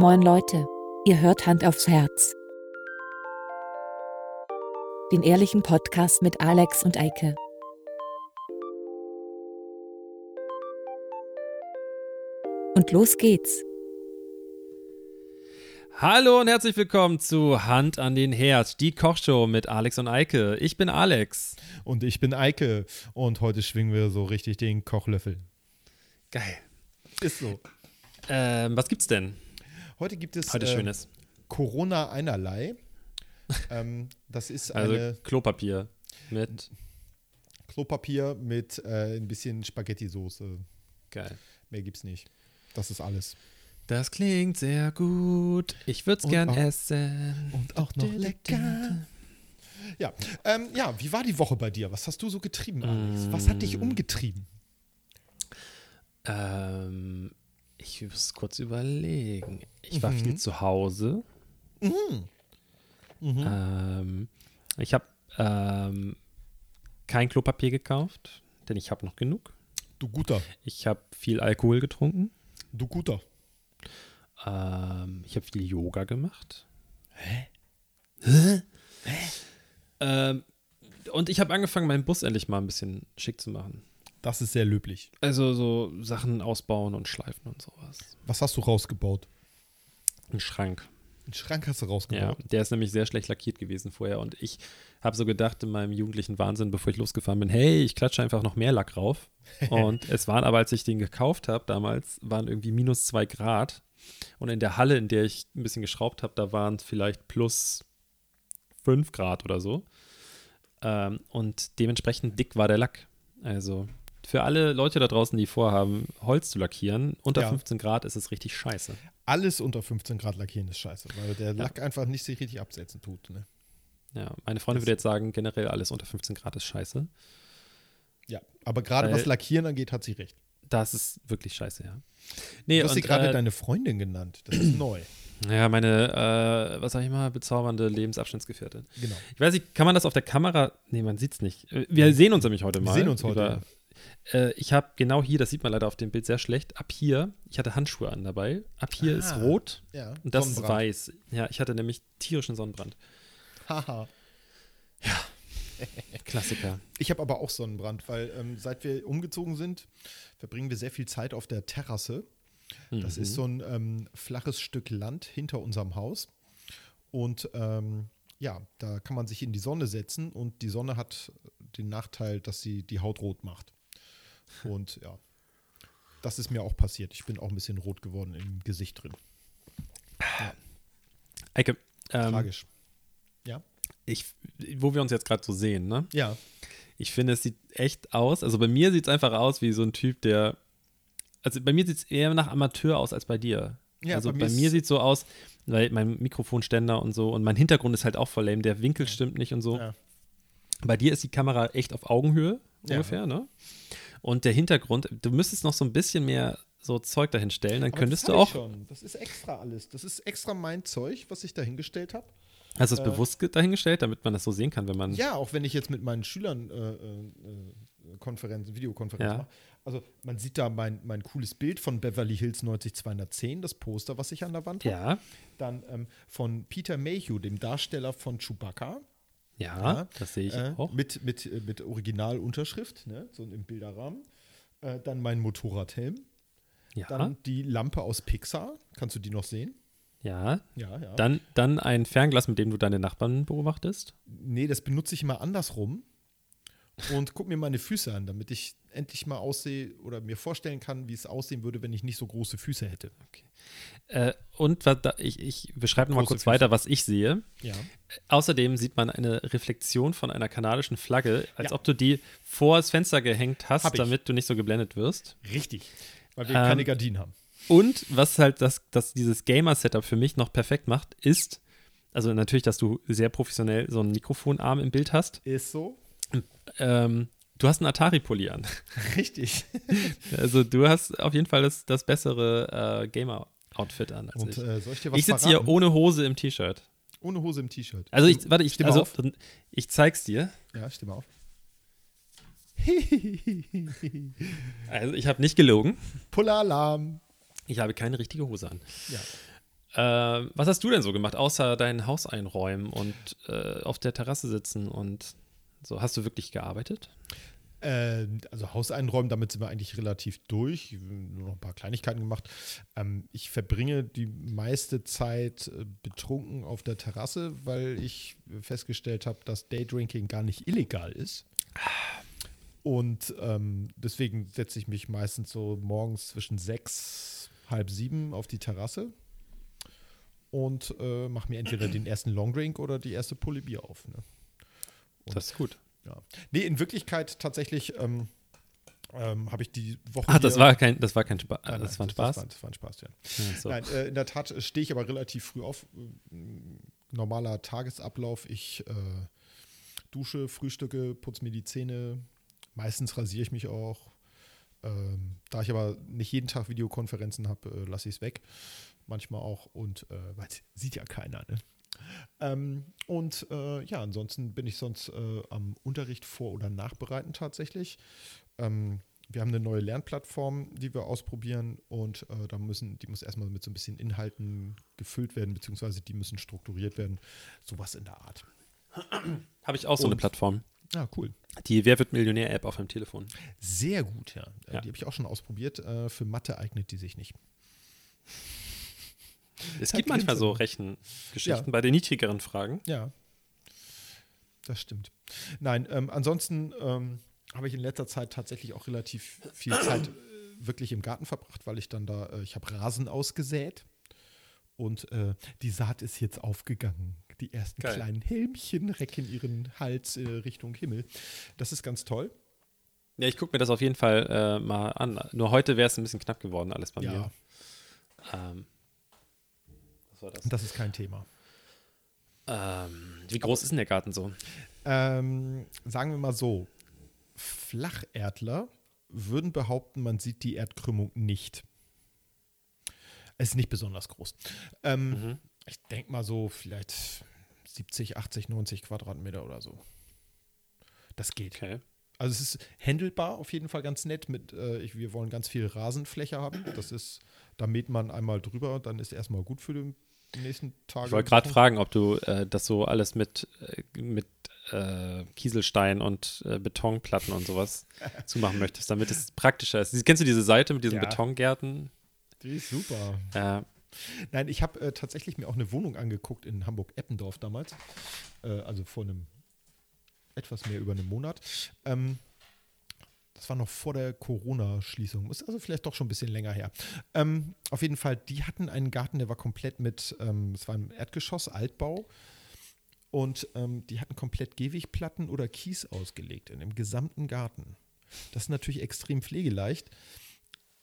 Moin Leute, ihr hört Hand aufs Herz. Den ehrlichen Podcast mit Alex und Eike. Und los geht's. Hallo und herzlich willkommen zu Hand an den Herd, die Kochshow mit Alex und Eike. Ich bin Alex. Und ich bin Eike. Und heute schwingen wir so richtig den Kochlöffel. Geil. Ist so. Ähm, was gibt's denn? Heute gibt es Heute äh, Schönes. Corona einerlei. ähm, das ist Also eine Klopapier mit. Klopapier mit äh, ein bisschen Spaghetti-Soße. Geil. Mehr gibt's nicht. Das ist alles. Das klingt sehr gut. Ich würde es gern auch- essen. Und auch noch lecker. Ja, ähm, ja, wie war die Woche bei dir? Was hast du so getrieben, Alex? Was hat dich Mm. umgetrieben? Ähm, ich muss kurz überlegen. Ich war Mhm. viel zu Hause. Mhm. Ähm, ich habe ähm, kein Klopapier gekauft, denn ich habe noch genug. Du guter. Ich habe viel Alkohol getrunken. Du guter. Ähm, ich habe viel Yoga gemacht. Hä? Ähm, und ich habe angefangen, meinen Bus endlich mal ein bisschen schick zu machen. Das ist sehr löblich. Also so Sachen ausbauen und schleifen und sowas. Was hast du rausgebaut? Ein Schrank. Einen Schrank hast du Ja, rausgebaut. der ist nämlich sehr schlecht lackiert gewesen vorher. Und ich habe so gedacht in meinem jugendlichen Wahnsinn, bevor ich losgefahren bin, hey, ich klatsche einfach noch mehr Lack rauf. und es waren aber, als ich den gekauft habe damals, waren irgendwie minus zwei Grad. Und in der Halle, in der ich ein bisschen geschraubt habe, da waren es vielleicht plus fünf Grad oder so. Ähm, und dementsprechend dick war der Lack. Also für alle Leute da draußen, die vorhaben, Holz zu lackieren, unter Ja. 15 Grad ist es richtig scheiße. Alles unter 15 Grad lackieren ist scheiße, weil der Lack einfach nicht sich richtig absetzen tut. Ne? Ja, meine Freundin Das- würde jetzt sagen, generell alles unter 15 Grad ist scheiße. Ja, aber gerade was Lackieren angeht, hat sie recht. Das ist wirklich scheiße, ja. Nee, Du hast sie gerade äh, deine Freundin genannt. Das ist neu. ja, meine, äh, was sag ich mal, bezaubernde Lebensabschnittsgefährtin. Genau. Ich weiß nicht, kann man das auf der Kamera, nee, man sieht's nicht. Äh, Wir sehen uns nämlich heute Wir mal. sehen uns heute, äh, ich habe genau hier, das sieht man leider auf dem Bild sehr schlecht, ab hier, ich hatte Handschuhe an dabei, ab hier ist Ah. rot Ja, und das ist weiß. Ja, ich hatte nämlich tierischen Sonnenbrand. Haha. Klassiker. Ich habe aber auch Sonnenbrand, weil ähm, seit wir umgezogen sind, verbringen wir sehr viel Zeit auf der Terrasse. Das Mhm. ist so ein ähm, flaches Stück Land hinter unserem Haus. Und ähm, ja, da kann man sich in die Sonne setzen und die Sonne hat den Nachteil, dass sie die Haut rot macht. Und ja, das ist mir auch passiert. Ich bin auch ein bisschen rot geworden im Gesicht drin. Eike, ähm, Tragisch. Ja? ich, wo wir uns jetzt gerade so sehen, ne? Ja. Ich finde, es sieht echt aus. Also bei mir sieht es einfach aus wie so ein Typ, der. Also bei mir sieht es eher nach Amateur aus als bei dir. Ja, also bei mir mir, sieht es so aus, weil mein Mikrofonständer und so und mein Hintergrund ist halt auch voll lame. Der Winkel stimmt nicht und so. Ja. Bei dir ist die Kamera echt auf Augenhöhe Ja. ungefähr, ne? Und der Hintergrund, du müsstest noch so ein bisschen mehr so Zeug dahin stellen, dann Aber könntest du auch. Schon. Das ist extra alles. Das ist extra mein Zeug, was ich dahingestellt habe. Hast du es äh, bewusst ge- dahingestellt, damit man das so sehen kann, wenn man. Ja, auch wenn ich jetzt mit meinen Schülern äh, äh, Konferenzen, Videokonferenzen Ja. mache. Also man sieht da mein, mein cooles Bild von Beverly Hills 90210, das Poster, was ich an der Wand habe. Ja, Dann ähm, von Peter Mayhew, dem Darsteller von Chewbacca. Ja, Ja, das sehe ich äh, auch. Mit, mit, äh, mit Originalunterschrift, ne? so im Bilderrahmen. Äh, dann mein Motorradhelm. Ja, Dann die Lampe aus Pixar. Kannst du die noch sehen? ja. Ja, ja. Dann, dann ein Fernglas, mit dem du deine Nachbarn beobachtest. Nee, das benutze ich immer andersrum und guck mir meine Füße an, damit ich endlich mal aussehe oder mir vorstellen kann, wie es aussehen würde, wenn ich nicht so große Füße hätte. Äh, und was da, ich, ich beschreibe nochmal kurz Füße. weiter, was ich sehe. Ja. Außerdem sieht man eine Reflexion von einer kanadischen Flagge, als Ja. ob du die vor das Fenster gehängt hast, damit du nicht so geblendet wirst. Richtig. Weil wir Ähm, keine Gardinen haben. Und was halt das, das dieses Gamer-Setup für mich noch perfekt macht, ist, also natürlich, dass du sehr professionell so einen Mikrofonarm im Bild hast. Ist so. Ähm, du hast einen Atari-Pulli an. Richtig. Also du hast auf jeden Fall das, das bessere äh, Gamer-Outfit an Und ich. äh, soll ich Ich sitze hier ohne Hose im T-Shirt. ohne Hose im T-Shirt. Also ich, warte, ich, mal also, auf. ich zeig's dir. Ja, mal auf. Also ich habe nicht gelogen. Puller-Alarm. Ich habe keine richtige Hose an. Ja. Ähm, was hast du denn so gemacht, außer dein Haus einräumen und äh, auf der Terrasse sitzen und so? Hast du wirklich gearbeitet? Äh, also Haus einräumen, damit sind wir eigentlich relativ durch. Nur noch ein paar Kleinigkeiten gemacht. Ähm, ich verbringe die meiste Zeit äh, betrunken auf der Terrasse, weil ich festgestellt habe, dass Daydrinking gar nicht illegal ist. Und ähm, deswegen setze ich mich meistens so morgens zwischen sechs, halb sieben auf die Terrasse und äh, mache mir entweder den ersten Longdrink oder die erste Pulle Bier auf. Ne? Das ist gut. Ja. Nee, in Wirklichkeit tatsächlich ähm, ähm, habe ich die Woche. Ach, das war kein, das war kein Spaß. Nein, das nein, war ein Spaß. Das war, das war ein Spaß, ja. Ja, so. Nein, äh, in der Tat stehe ich aber relativ früh auf. Normaler Tagesablauf. Ich äh, dusche, frühstücke, putze mir die Zähne. Meistens rasiere ich mich auch. Ähm, da ich aber nicht jeden Tag Videokonferenzen habe, äh, lasse ich es weg. Manchmal auch. Und äh, weil es sieht ja keiner, ne? Ähm, und äh, ja, ansonsten bin ich sonst äh, am Unterricht vor- oder nachbereiten tatsächlich. Ähm, wir haben eine neue Lernplattform, die wir ausprobieren und äh, da müssen, die muss erstmal mit so ein bisschen Inhalten gefüllt werden, beziehungsweise die müssen strukturiert werden. Sowas in der Art. Habe ich auch so eine Und- Plattform. Ah, cool. Die Wer wird Millionär-App auf meinem Telefon. Sehr gut, ja. Äh, Ja. Die habe ich auch schon ausprobiert. Äh, für Mathe eignet die sich nicht. Es gibt manchmal so Grenze. Rechengeschichten Ja. bei den niedrigeren Fragen. Ja. Das stimmt. Nein, ähm, ansonsten ähm, habe ich in letzter Zeit tatsächlich auch relativ viel Zeit wirklich im Garten verbracht, weil ich dann da, äh, ich habe Rasen ausgesät und äh, die Saat ist jetzt aufgegangen. Die ersten Geil. kleinen Helmchen recken ihren Hals äh, Richtung Himmel. Das ist ganz toll. Ja, ich gucke mir das auf jeden Fall äh, mal an. Nur heute wäre es ein bisschen knapp geworden, alles bei Ja. mir. Ähm, was war das? Das ist kein Thema. Ähm, wie groß ist denn der Garten so? Ähm, sagen wir mal so, Flacherdler würden behaupten, man sieht die Erdkrümmung nicht. Es ist nicht besonders groß. Ähm, Mhm. Ich denke mal so vielleicht 70, 80, 90 Quadratmeter oder so. Das geht. Okay. Also es ist handelbar, auf jeden Fall ganz nett. Mit, äh, ich, wir wollen ganz viel Rasenfläche haben. Das ist, da mäht man einmal drüber, dann ist erstmal gut für den die nächsten Tage. Ich wollte gerade fragen, ob du äh, das so alles mit, äh, mit äh, Kieselstein und äh, Betonplatten und sowas zumachen möchtest, damit es praktischer ist. Kennst du diese Seite mit diesen Ja. Betongärten? Die ist super. Äh, Nein, ich habe äh, tatsächlich mir auch eine Wohnung angeguckt in Hamburg-Eppendorf damals. Äh, also vor einem etwas mehr über einem Monat. Ähm, das war noch vor der Corona-Schließung. Ist also vielleicht doch schon ein bisschen länger her. Ähm, auf jeden Fall, die hatten einen Garten, der war komplett mit, ähm, es war ein Erdgeschoss, Altbau. Und ähm, die hatten komplett Gehwegplatten oder Kies ausgelegt in dem gesamten Garten. Das ist natürlich extrem pflegeleicht.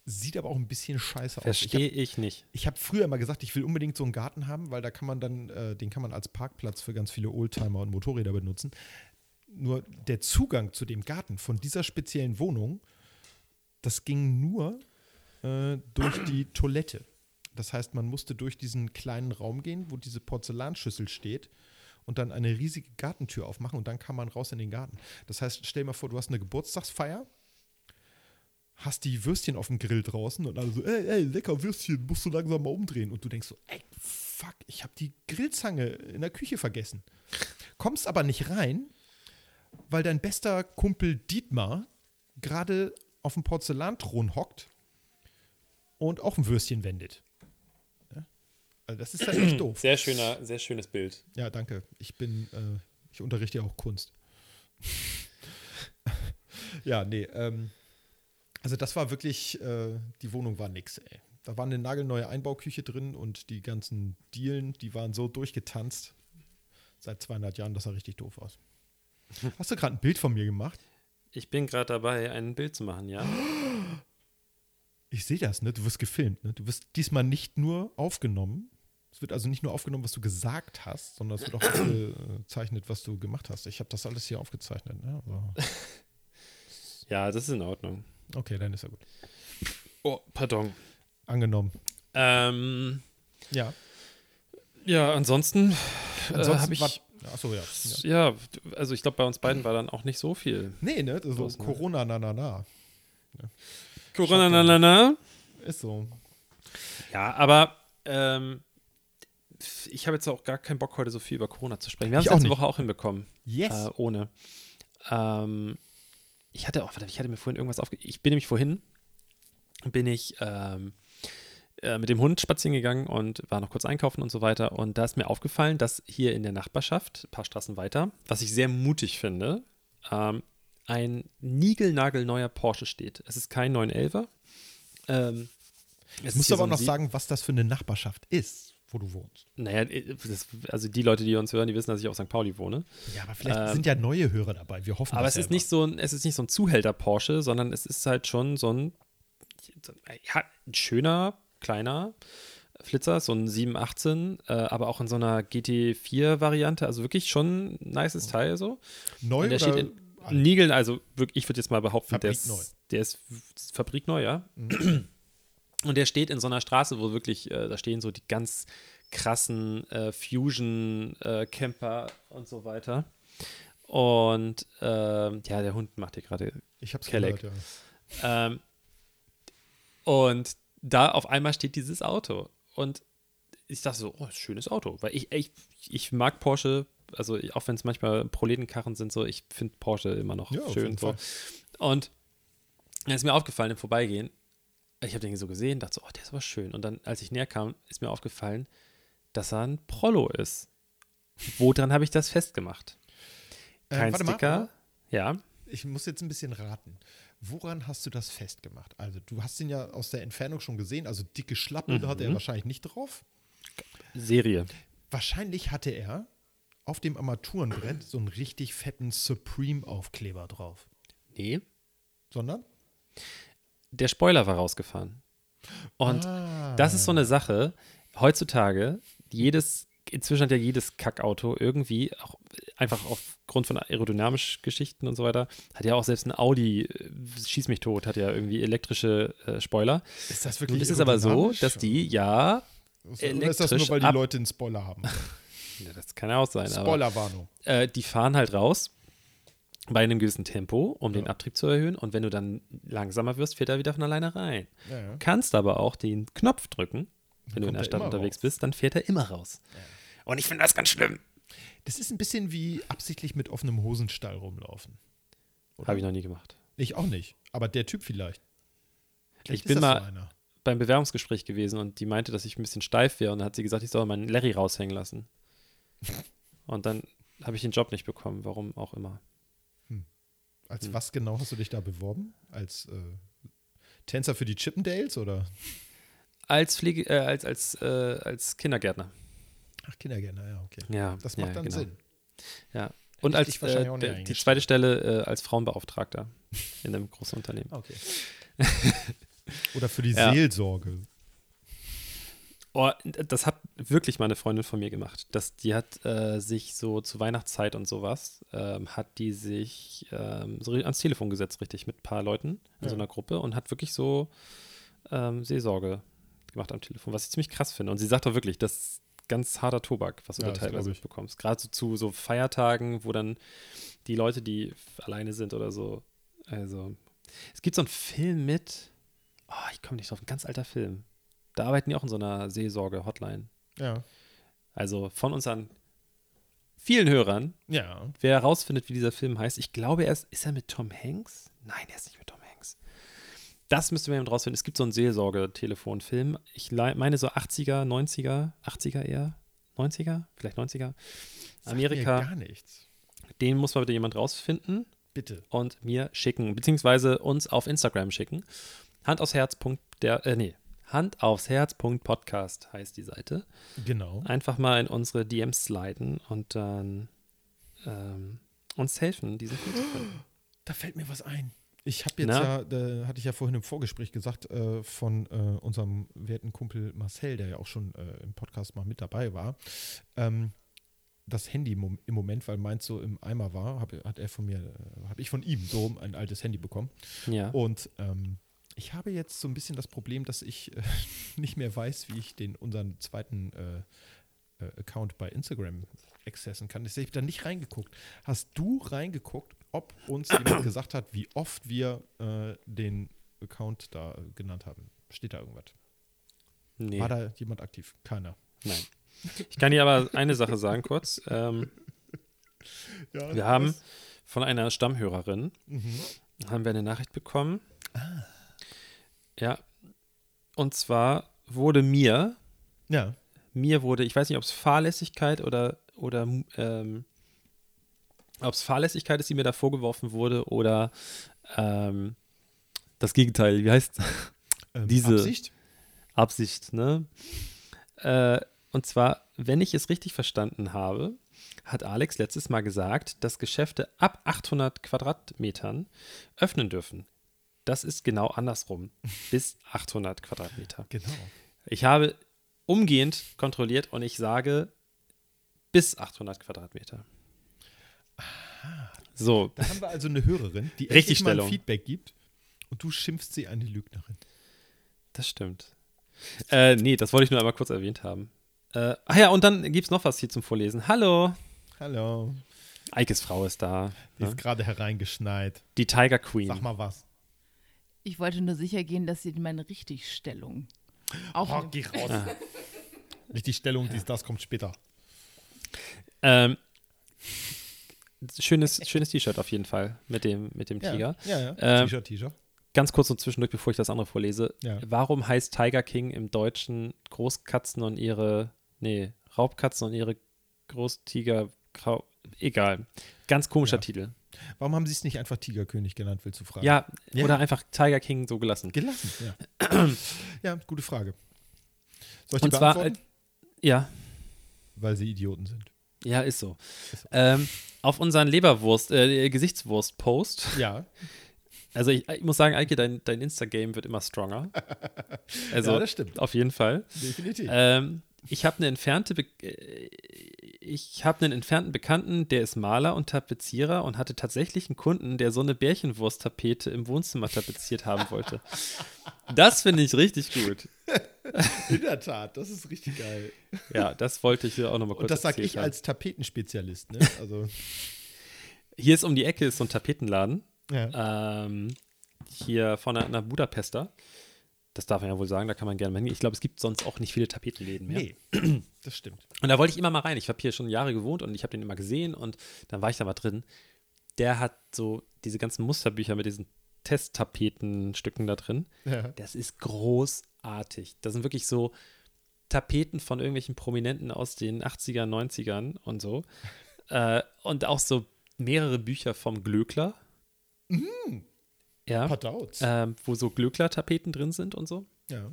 Sieht aber auch ein bisschen scheiße aus. Ich hab- Verstehe ich nicht. ich habe früher immer gesagt, ich will unbedingt so einen Garten haben, weil da kann man dann, äh, den kann man als Parkplatz für ganz viele Oldtimer und Motorräder benutzen. Nur der Zugang zu dem Garten von dieser speziellen Wohnung, das ging nur äh, durch die Toilette. Das heißt, man musste durch diesen kleinen Raum gehen, wo diese Porzellanschüssel steht und dann eine riesige Gartentür aufmachen und dann kann man raus in den Garten. Das heißt, stell dir mal vor, du hast eine Geburtstagsfeier hast die Würstchen auf dem Grill draußen und alle so, ey, ey, lecker Würstchen, musst du langsam mal umdrehen. Und du denkst so, ey, fuck, ich habe die Grillzange in der Küche vergessen. Kommst aber nicht rein, weil dein bester Kumpel Dietmar gerade auf dem Porzellanthron hockt und auch ein Würstchen wendet. Ja? Also das ist dann echt doof. Sehr schöner, sehr schönes Bild. Ja, danke. Ich bin, äh, ich unterrichte ja auch Kunst. ja, nee, ähm, also das war wirklich, äh, die Wohnung war nix, ey. Da war eine nagelneue Einbauküche drin und die ganzen Dielen, die waren so durchgetanzt seit 200 Jahren, das sah richtig doof aus. Hast du gerade ein Bild von mir gemacht? Ich bin gerade dabei, ein Bild zu machen, ja. Ich sehe das, ne? Du wirst gefilmt, ne? Du wirst diesmal nicht nur aufgenommen. Es wird also nicht nur aufgenommen, was du gesagt hast, sondern es wird auch aufgezeichnet, was du gemacht hast. Ich habe das alles hier aufgezeichnet, ne? Aber Ja, das ist in Ordnung. okay, dann ist ja gut. Oh, pardon. Angenommen. Ähm, Ja. ja, ansonsten, Ansonsten habe ich. Achso, ja. ja. ja, also ich glaube, bei uns beiden war dann auch nicht so viel. Nee, ne? So Los, ne? Corona, na, na, na. Corona, na, na, na. Ist so. Ja, aber ähm, ich habe jetzt auch gar keinen Bock, heute so viel über Corona zu sprechen. Wir haben es letzte nicht. Woche auch hinbekommen. Yes. Äh, ohne. Ähm, ich hatte auch, warte, ich hatte mir vorhin irgendwas aufge... Ich bin nämlich vorhin, bin ich ähm, äh, mit dem Hund spazieren gegangen und war noch kurz einkaufen und so weiter. Und da ist mir aufgefallen, dass hier in der Nachbarschaft, ein paar Straßen weiter, was ich sehr mutig finde, ähm, ein niegelnagelneuer Porsche steht. Es ist kein 911er. Ähm, es ist du aber so noch Sie- sagen, was das für eine Nachbarschaft ist, wo du wohnst. Naja, äh, das, also die Leute, die uns hören, die wissen, dass ich auf St. Pauli wohne. Ja, aber vielleicht Ähm, sind ja neue Hörer dabei. Wir hoffen Aber es ist selber. nicht so ein, es ist nicht so ein Zuhälter-Porsche, sondern es ist halt schon so ein, so ein- ja, ein schöner, kleiner Flitzer, so ein 718, äh, aber auch in so einer GT4-Variante. Also wirklich schon ein nices Teil so. neu der oder steht in Niegeln, also wirklich, ich würde jetzt mal behaupten, der Fabrikneu. ist, der ist fabrikneu, ja. Und der steht in so einer Straße, wo wirklich, äh, da stehen so die ganz krassen äh, Fusion-Camper und so weiter. Und ähm, ja, der Hund macht hier gerade. ich hab's Kelleck. gehört, ja. Ähm, und da auf einmal steht dieses Auto. Und ich dachte so, oh, schönes Auto. Weil ich, ich, ich mag Porsche, also auch wenn es manchmal Proletenkarren sind, so, ich finde Porsche immer noch Ja, schön. So. Und dann ist mir aufgefallen im Vorbeigehen, ich habe den so gesehen, dachte so, oh, der ist aber schön. Und dann, als ich näher kam, ist mir aufgefallen, dass er ein Prollo ist. Woran habe ich das festgemacht? Äh, Kein mal, Sticker. Ja. Ich muss jetzt ein bisschen raten. Woran hast du das festgemacht? Also, du hast ihn ja aus der Entfernung schon gesehen. Also, dicke Schlappen Mhm. hatte er wahrscheinlich nicht drauf. Serie. Wahrscheinlich hatte er auf dem Armaturenbrett so einen richtig fetten Supreme-Aufkleber drauf. Nee. Sondern? Der Spoiler war rausgefahren. Und Ah. das ist so eine Sache. Heutzutage, jedes, inzwischen hat ja jedes Kackauto irgendwie, auch einfach aufgrund von aerodynamisch Geschichten und so weiter, hat ja auch selbst ein Audi, äh, schieß mich tot, hat ja irgendwie elektrische äh, Spoiler. Ist das Nun wirklich ist es aber so, dass die, ja, Oder ist das nur, weil die Leute einen Spoiler haben? ja, das kann ja auch sein, Spoilerwarnung. äh, die fahren halt raus bei einem gewissen Tempo, um den Ja. Abtrieb zu erhöhen. Und wenn du dann langsamer wirst, fährt er wieder von alleine rein. Ja, ja. kannst aber auch den Knopf drücken, wenn du in der er Stadt unterwegs raus. bist, dann fährt er immer raus. Und ich finde das ganz schlimm. Das ist ein bisschen wie absichtlich mit offenem Hosenstall rumlaufen. Habe ich noch nie gemacht. Ich auch nicht. Aber der Typ vielleicht. Vielleicht Ich bin mal- so. Beim Bewerbungsgespräch gewesen und die meinte, dass ich ein bisschen steif wäre und dann hat sie gesagt, ich soll meinen Larry raushängen lassen. Und dann habe ich den Job nicht bekommen, warum auch immer. Als Hm. was genau hast du dich da beworben? Als äh, Tänzer für die Chippendales oder? Als Pflege, äh, als, als, äh, als Kindergärtner. Ach, Kindergärtner, ja, okay. Ja, Das macht ja, dann genau. Sinn. Ja. Und als äh, auch nicht der- die zweite Stelle äh, als Frauenbeauftragter in einem großen Unternehmen. Okay. oder für die Ja. Seelsorge. Oh, das hat wirklich meine Freundin von mir gemacht. Das, die hat äh, sich so zur Weihnachtszeit und sowas, ähm, hat die sich ähm, so ans Telefon gesetzt, richtig, mit ein paar Leuten in so Ja. einer Gruppe und hat wirklich so ähm, Seelsorge gemacht am Telefon, was ich ziemlich krass finde. Und sie sagt auch wirklich, das ist ganz harter Tobak, was du Ja, da teilweise mitbekommst. Gerade so zu so Feiertagen, wo dann die Leute, die alleine sind oder so, also es gibt so einen Film mit, oh, ich komme nicht drauf, ein ganz alter Film. Da arbeiten die auch in so einer Seelsorge-Hotline. Ja. Also von unseren vielen Hörern, Ja. wer herausfindet, wie dieser Film heißt, ich glaube, er ist, ist er mit Tom Hanks? Nein, er ist nicht mit Tom Hanks. Das müsste man eben rausfinden. Es gibt so einen Seelsorge-Telefonfilm. Ich meine so 80er, 90er, 80er eher, 90er, vielleicht 90er. Sagt Amerika. Mir gar nichts. Den muss mal bitte jemand rausfinden Bitte. und mir schicken, beziehungsweise uns auf Instagram schicken. Hand aufs Herz. Der, äh, nee, Hand aufs Herz. Podcast heißt die Seite. Genau. Einfach mal in unsere DMs sliden und dann ähm, uns helfen, diesen Film zu finden. Da fällt mir was ein. Ich habe jetzt Na? ja, da hatte ich ja vorhin im Vorgespräch gesagt, äh, von äh, unserem werten Kumpel Marcel, der ja auch schon äh, im Podcast mal mit dabei war, ähm, das Handy im Mom- im Moment, weil meins so im Eimer war, hab, hat er von mir, äh, habe ich von ihm so ein altes Handy bekommen. Ja. Und ähm, ich habe jetzt so ein bisschen das Problem, dass ich äh, nicht mehr weiß, wie ich den unseren zweiten äh, Account bei Instagram accessen kann. Ich habe da nicht reingeguckt. Hast du reingeguckt, ob uns jemand gesagt hat, wie oft wir äh, den Account da genannt haben? Steht da irgendwas? Nee, War da jemand aktiv? Keiner. nein. Ich kann dir aber eine Sache sagen kurz. Ähm, Ja, wir haben von einer Stammhörerin Mhm. haben wir eine Nachricht bekommen. Ah. Ja. Und zwar wurde mir, Ja. mir wurde, ich weiß nicht, ob es Fahrlässigkeit oder, oder ähm, ob es Fahrlässigkeit ist, die mir da vorgeworfen wurde, oder ähm, das Gegenteil, wie heißt Ähm, Diese- Absicht? Absicht, ne? Äh, und zwar, wenn ich es richtig verstanden habe, hat Alex letztes Mal gesagt, dass Geschäfte ab 800 Quadratmetern öffnen dürfen. Das ist genau andersrum. Bis 800 Quadratmeter. Genau. Ich habe umgehend kontrolliert und ich sage bis 800 Quadratmeter. So, Da haben wir also eine Hörerin, die Richtig mal. Feedback gibt und du schimpfst sie eine Lügnerin. das stimmt. Äh, nee, das wollte ich nur einmal kurz erwähnt haben. Äh, ach ja, und dann gibt es noch was hier zum Vorlesen. Hallo. Hallo. Eikes Frau ist da. Die ne? ist gerade hereingeschneit. Die Tiger Queen. Sag mal was. Ich wollte nur sicher gehen, dass sie meine Richtigstellung aufnimmt. geh raus. Ah. Nicht die Stellung, dies, das kommt später. Ähm, schönes schönes T-Shirt auf jeden Fall mit dem, mit dem Tiger. Ja, ja. Ähm, T-Shirt, T-Shirt. Ganz kurz und zwischendurch, bevor ich das andere vorlese. Ja. Warum heißt Tiger King im Deutschen Großkatzen und ihre, nee, Raubkatzen und ihre Großtiger, Grau, egal. Ganz komischer Ja. Titel. Warum haben sie es nicht einfach Tigerkönig genannt, willst du fragen? Ja, Ja. oder einfach Tiger King so gelassen. Gelassen, ja. ja, gute Frage. Soll ich die Und zwar, beantworten? äh, ja, Weil sie Idioten sind. Ja, ist so. Ist so. Ähm, auf unseren Leberwurst, äh, Gesichtswurst-Post Ja, Also ich, ich muss sagen, Eike, dein, dein Insta-Game wird immer stronger. Also ja das stimmt. auf jeden Fall. Definitiv. Ähm, ich habe eine entfernte, Be äh, ich habe einen entfernten Bekannten, der ist Maler und Tapezierer und hatte tatsächlich einen Kunden, der so eine Bärchenwurst-Tapete im Wohnzimmer tapeziert haben wollte. Das finde ich richtig gut. In der Tat, das ist richtig geil. Ja, das wollte ich hier auch nochmal kurz Und das sage ich haben. als Tapetenspezialist. Ne? Also, Hier ist um die Ecke ist so ein Tapetenladen. ja. Ähm, hier von einer, einer Budapester. Das darf man ja wohl sagen, da kann man gerne mal hingehen. Ich glaube, es gibt sonst auch nicht viele Tapetenläden mehr. Nee, das stimmt. Und da wollte ich immer mal rein. Ich habe hier schon Jahre gewohnt und ich habe den immer gesehen und dann war ich da mal drin. Der hat so diese ganzen Musterbücher mit diesen Testtapetenstücken da drin. Ja. Das ist großartig. Das sind wirklich so Tapeten von irgendwelchen Prominenten aus den 80er, 90ern und so. äh, und auch so mehrere Bücher vom Glöckler. Ja. Patauz. Ähm, wo so Glöckler-Tapeten drin sind und so. ja.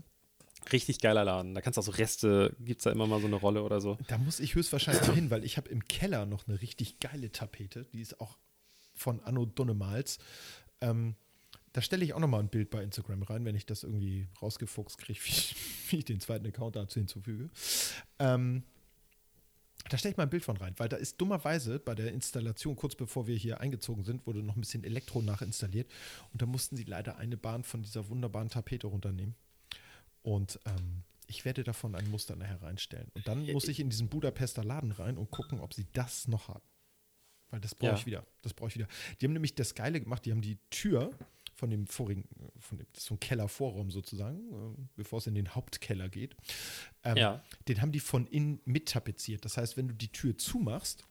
Richtig geiler Laden. Da kannst du auch so Reste, gibt es da immer mal so eine Rolle oder so. Da muss ich höchstwahrscheinlich hin, weil ich habe im Keller noch eine richtig geile Tapete. Die ist auch von Anno Dunnemals. Ähm, da stelle ich auch noch mal ein Bild bei Instagram rein, wenn ich das irgendwie rausgefuchst kriege, wie, ich- wie ich den zweiten Account dazu hinzufüge. Ähm, da stelle ich mal ein Bild von rein, weil da ist dummerweise bei der Installation, kurz bevor wir hier eingezogen sind, wurde noch ein bisschen Elektro nachinstalliert und da mussten sie leider eine Bahn von dieser wunderbaren Tapete runternehmen. Und ähm, ich werde davon ein Muster nachher reinstellen. Und dann muss ich in diesen Budapester Laden rein und gucken, ob sie das noch haben. Weil das brauche Ja. ich wieder. Das brauche ich wieder. Die haben nämlich das Geile gemacht, die haben die Tür von dem vorigen, von dem, so ein Kellervorraum sozusagen, äh, bevor es in den Hauptkeller geht. Ähm, Ja. Den haben die von innen mit tapeziert. Das heißt, wenn du die Tür zumachst,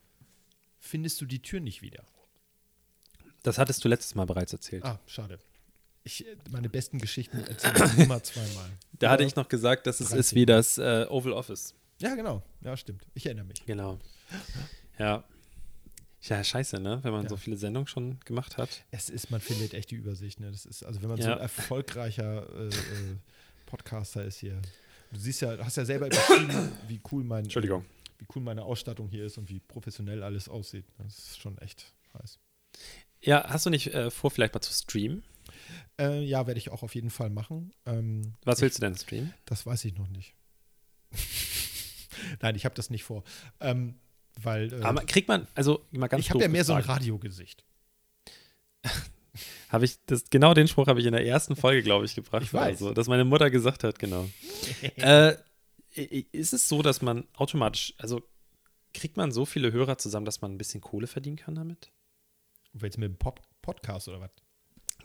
findest du die Tür nicht wieder. Das hattest du letztes Mal bereits erzählt. Ah, schade. Ich, äh, meine besten Geschichten erzähle ich immer zweimal. Da hatte ich noch gesagt, dass es 13. ist wie das äh, Oval Office. Ja, genau. Ja, stimmt. Ich erinnere mich. Genau. Ja. Ja, scheiße, ne? Wenn man Ja. so viele Sendungen schon gemacht hat. Es ist, man findet echt die Übersicht. Ne? Das ist, also wenn man so Ja. ein erfolgreicher äh, äh, Podcaster ist hier. Du siehst ja, hast ja selber beschrieben, wie cool mein, Entschuldigung. wie cool meine Ausstattung hier ist und wie professionell alles aussieht. Das ist schon echt heiß. Ja, hast du nicht äh, vor, vielleicht mal zu streamen? Äh, ja, werde ich auch auf jeden Fall machen. Ähm, Was ich, willst du denn streamen? Das weiß ich noch nicht. Nein, ich habe das nicht vor. Ähm, weil äh, Aber kriegt man, also mal ganz ich habe ja mehr so ein. Radiogesicht. Habe ich das, genau den Spruch habe ich in der ersten Folge, glaube ich, gebracht. Ich weiß. Also, dass meine Mutter gesagt hat, genau. äh, ist es so, dass man automatisch, also kriegt man so viele Hörer zusammen, dass man ein bisschen Kohle verdienen kann damit? Jetzt mit dem Pop Podcast oder was?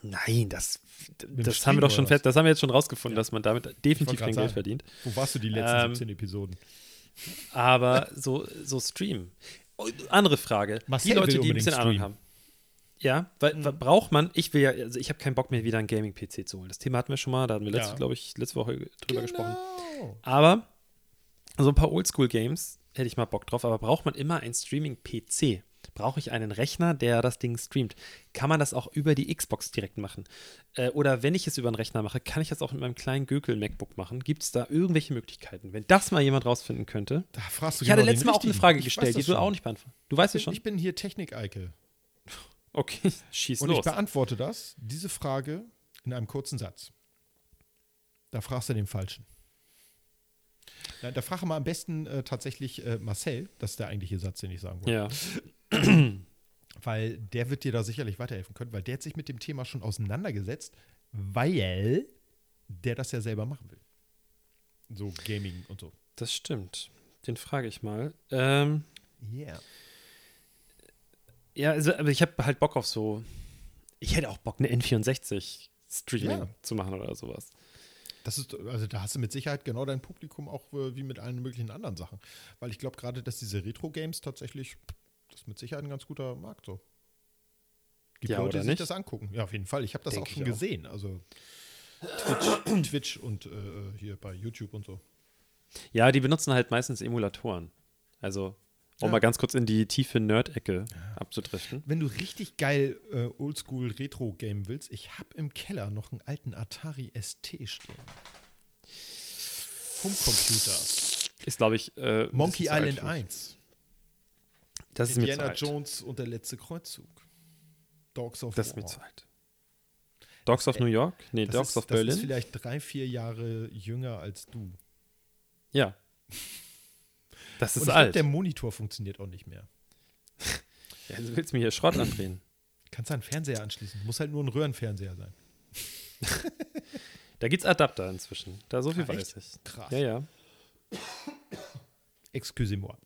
Nein, das, das haben wir doch schon fest, das haben wir jetzt schon rausgefunden, Ja. dass man damit definitiv kein Geld verdient. Wo warst du die letzten Ähm, 17 Episoden? Aber so, so Stream. Oh, Andere Frage. Marcel die Leute, die ein bisschen Ahnung streamen. haben. Ja, weil, weil braucht man, ich will ja, also ich habe keinen Bock mehr, wieder einen Gaming-PC zu holen. Das Thema hatten wir schon mal, da hatten wir letzte, Ja. glaube ich, letzte Woche drüber gesprochen. Genau. Aber so ein paar Oldschool-Games hätte ich mal Bock drauf, aber braucht man immer einen Streaming-PC? Brauche ich einen Rechner, der das Ding streamt? Kann man das auch über die Xbox direkt machen? Äh, oder wenn ich es über einen Rechner mache, kann ich das auch mit meinem kleinen Gökel-MacBook machen? Gibt es da irgendwelche Möglichkeiten? Wenn das mal jemand rausfinden könnte. Da fragst du Ich hatte genau den letztes Mal auch eine. Frage Ich gestellt, die du schon. auch nicht beantwortet. Du weißt es Ich bin, schon? ich bin hier Technik-Eike. Okay, schieß Und ich los. beantworte das, diese Frage, in einem kurzen Satz. Da fragst du den Falschen. Nein, da frage mal am besten äh, tatsächlich äh, Marcel, das ist der eigentliche Satz, den ich sagen wollte. Ja. Weil der wird dir da sicherlich weiterhelfen können, weil der hat sich mit dem Thema schon auseinandergesetzt, weil der das ja selber machen will. So Gaming und so. Das stimmt. Den frage ich mal. Ähm, Yeah. ja, also, aber ich habe halt Bock auf so. Ich hätte auch Bock, eine N64 Streaming Ja. zu machen oder sowas. Das ist, also da hast du mit Sicherheit genau dein Publikum auch äh, wie mit allen möglichen anderen Sachen. Weil ich glaube gerade, dass diese Retro-Games tatsächlich, das ist mit Sicherheit ein ganz guter Markt so. Gibt Ja, Leute, die sich das angucken. Ja, auf jeden Fall. Ich habe das Denk auch schon ich auch. gesehen. Also Twitch, Twitch und äh, hier bei YouTube und so. Ja, die benutzen halt meistens Emulatoren. Also, um Ja. mal ganz kurz in die tiefe Nerd-Ecke abzudriften. Wenn du richtig geil äh, Oldschool Retro-Game willst, ich habe im Keller noch einen alten Atari ST stehen. Vom Computer. Ist, glaube ich. Äh, Monkey Island zu alt 1. Das ist mir zu Indiana alt. Jones und der letzte Kreuzzug. Dogs of Das ist War. mir zu alt. Dogs of New York? Nee, Das Dogs ist, of das ist Berlin. vielleicht drei, vier Jahre jünger als du. Ja. Das Und ist ich glaub, alt. der Monitor funktioniert auch nicht mehr. Ja, du willst mir hier Schrott andrehen. Kannst du einen Fernseher anschließen. Muss halt nur ein Röhrenfernseher sein. Da gibt es Adapter inzwischen. Da so viel Ah, weiß ich. Krass. Ja, ja. Excusez-moi.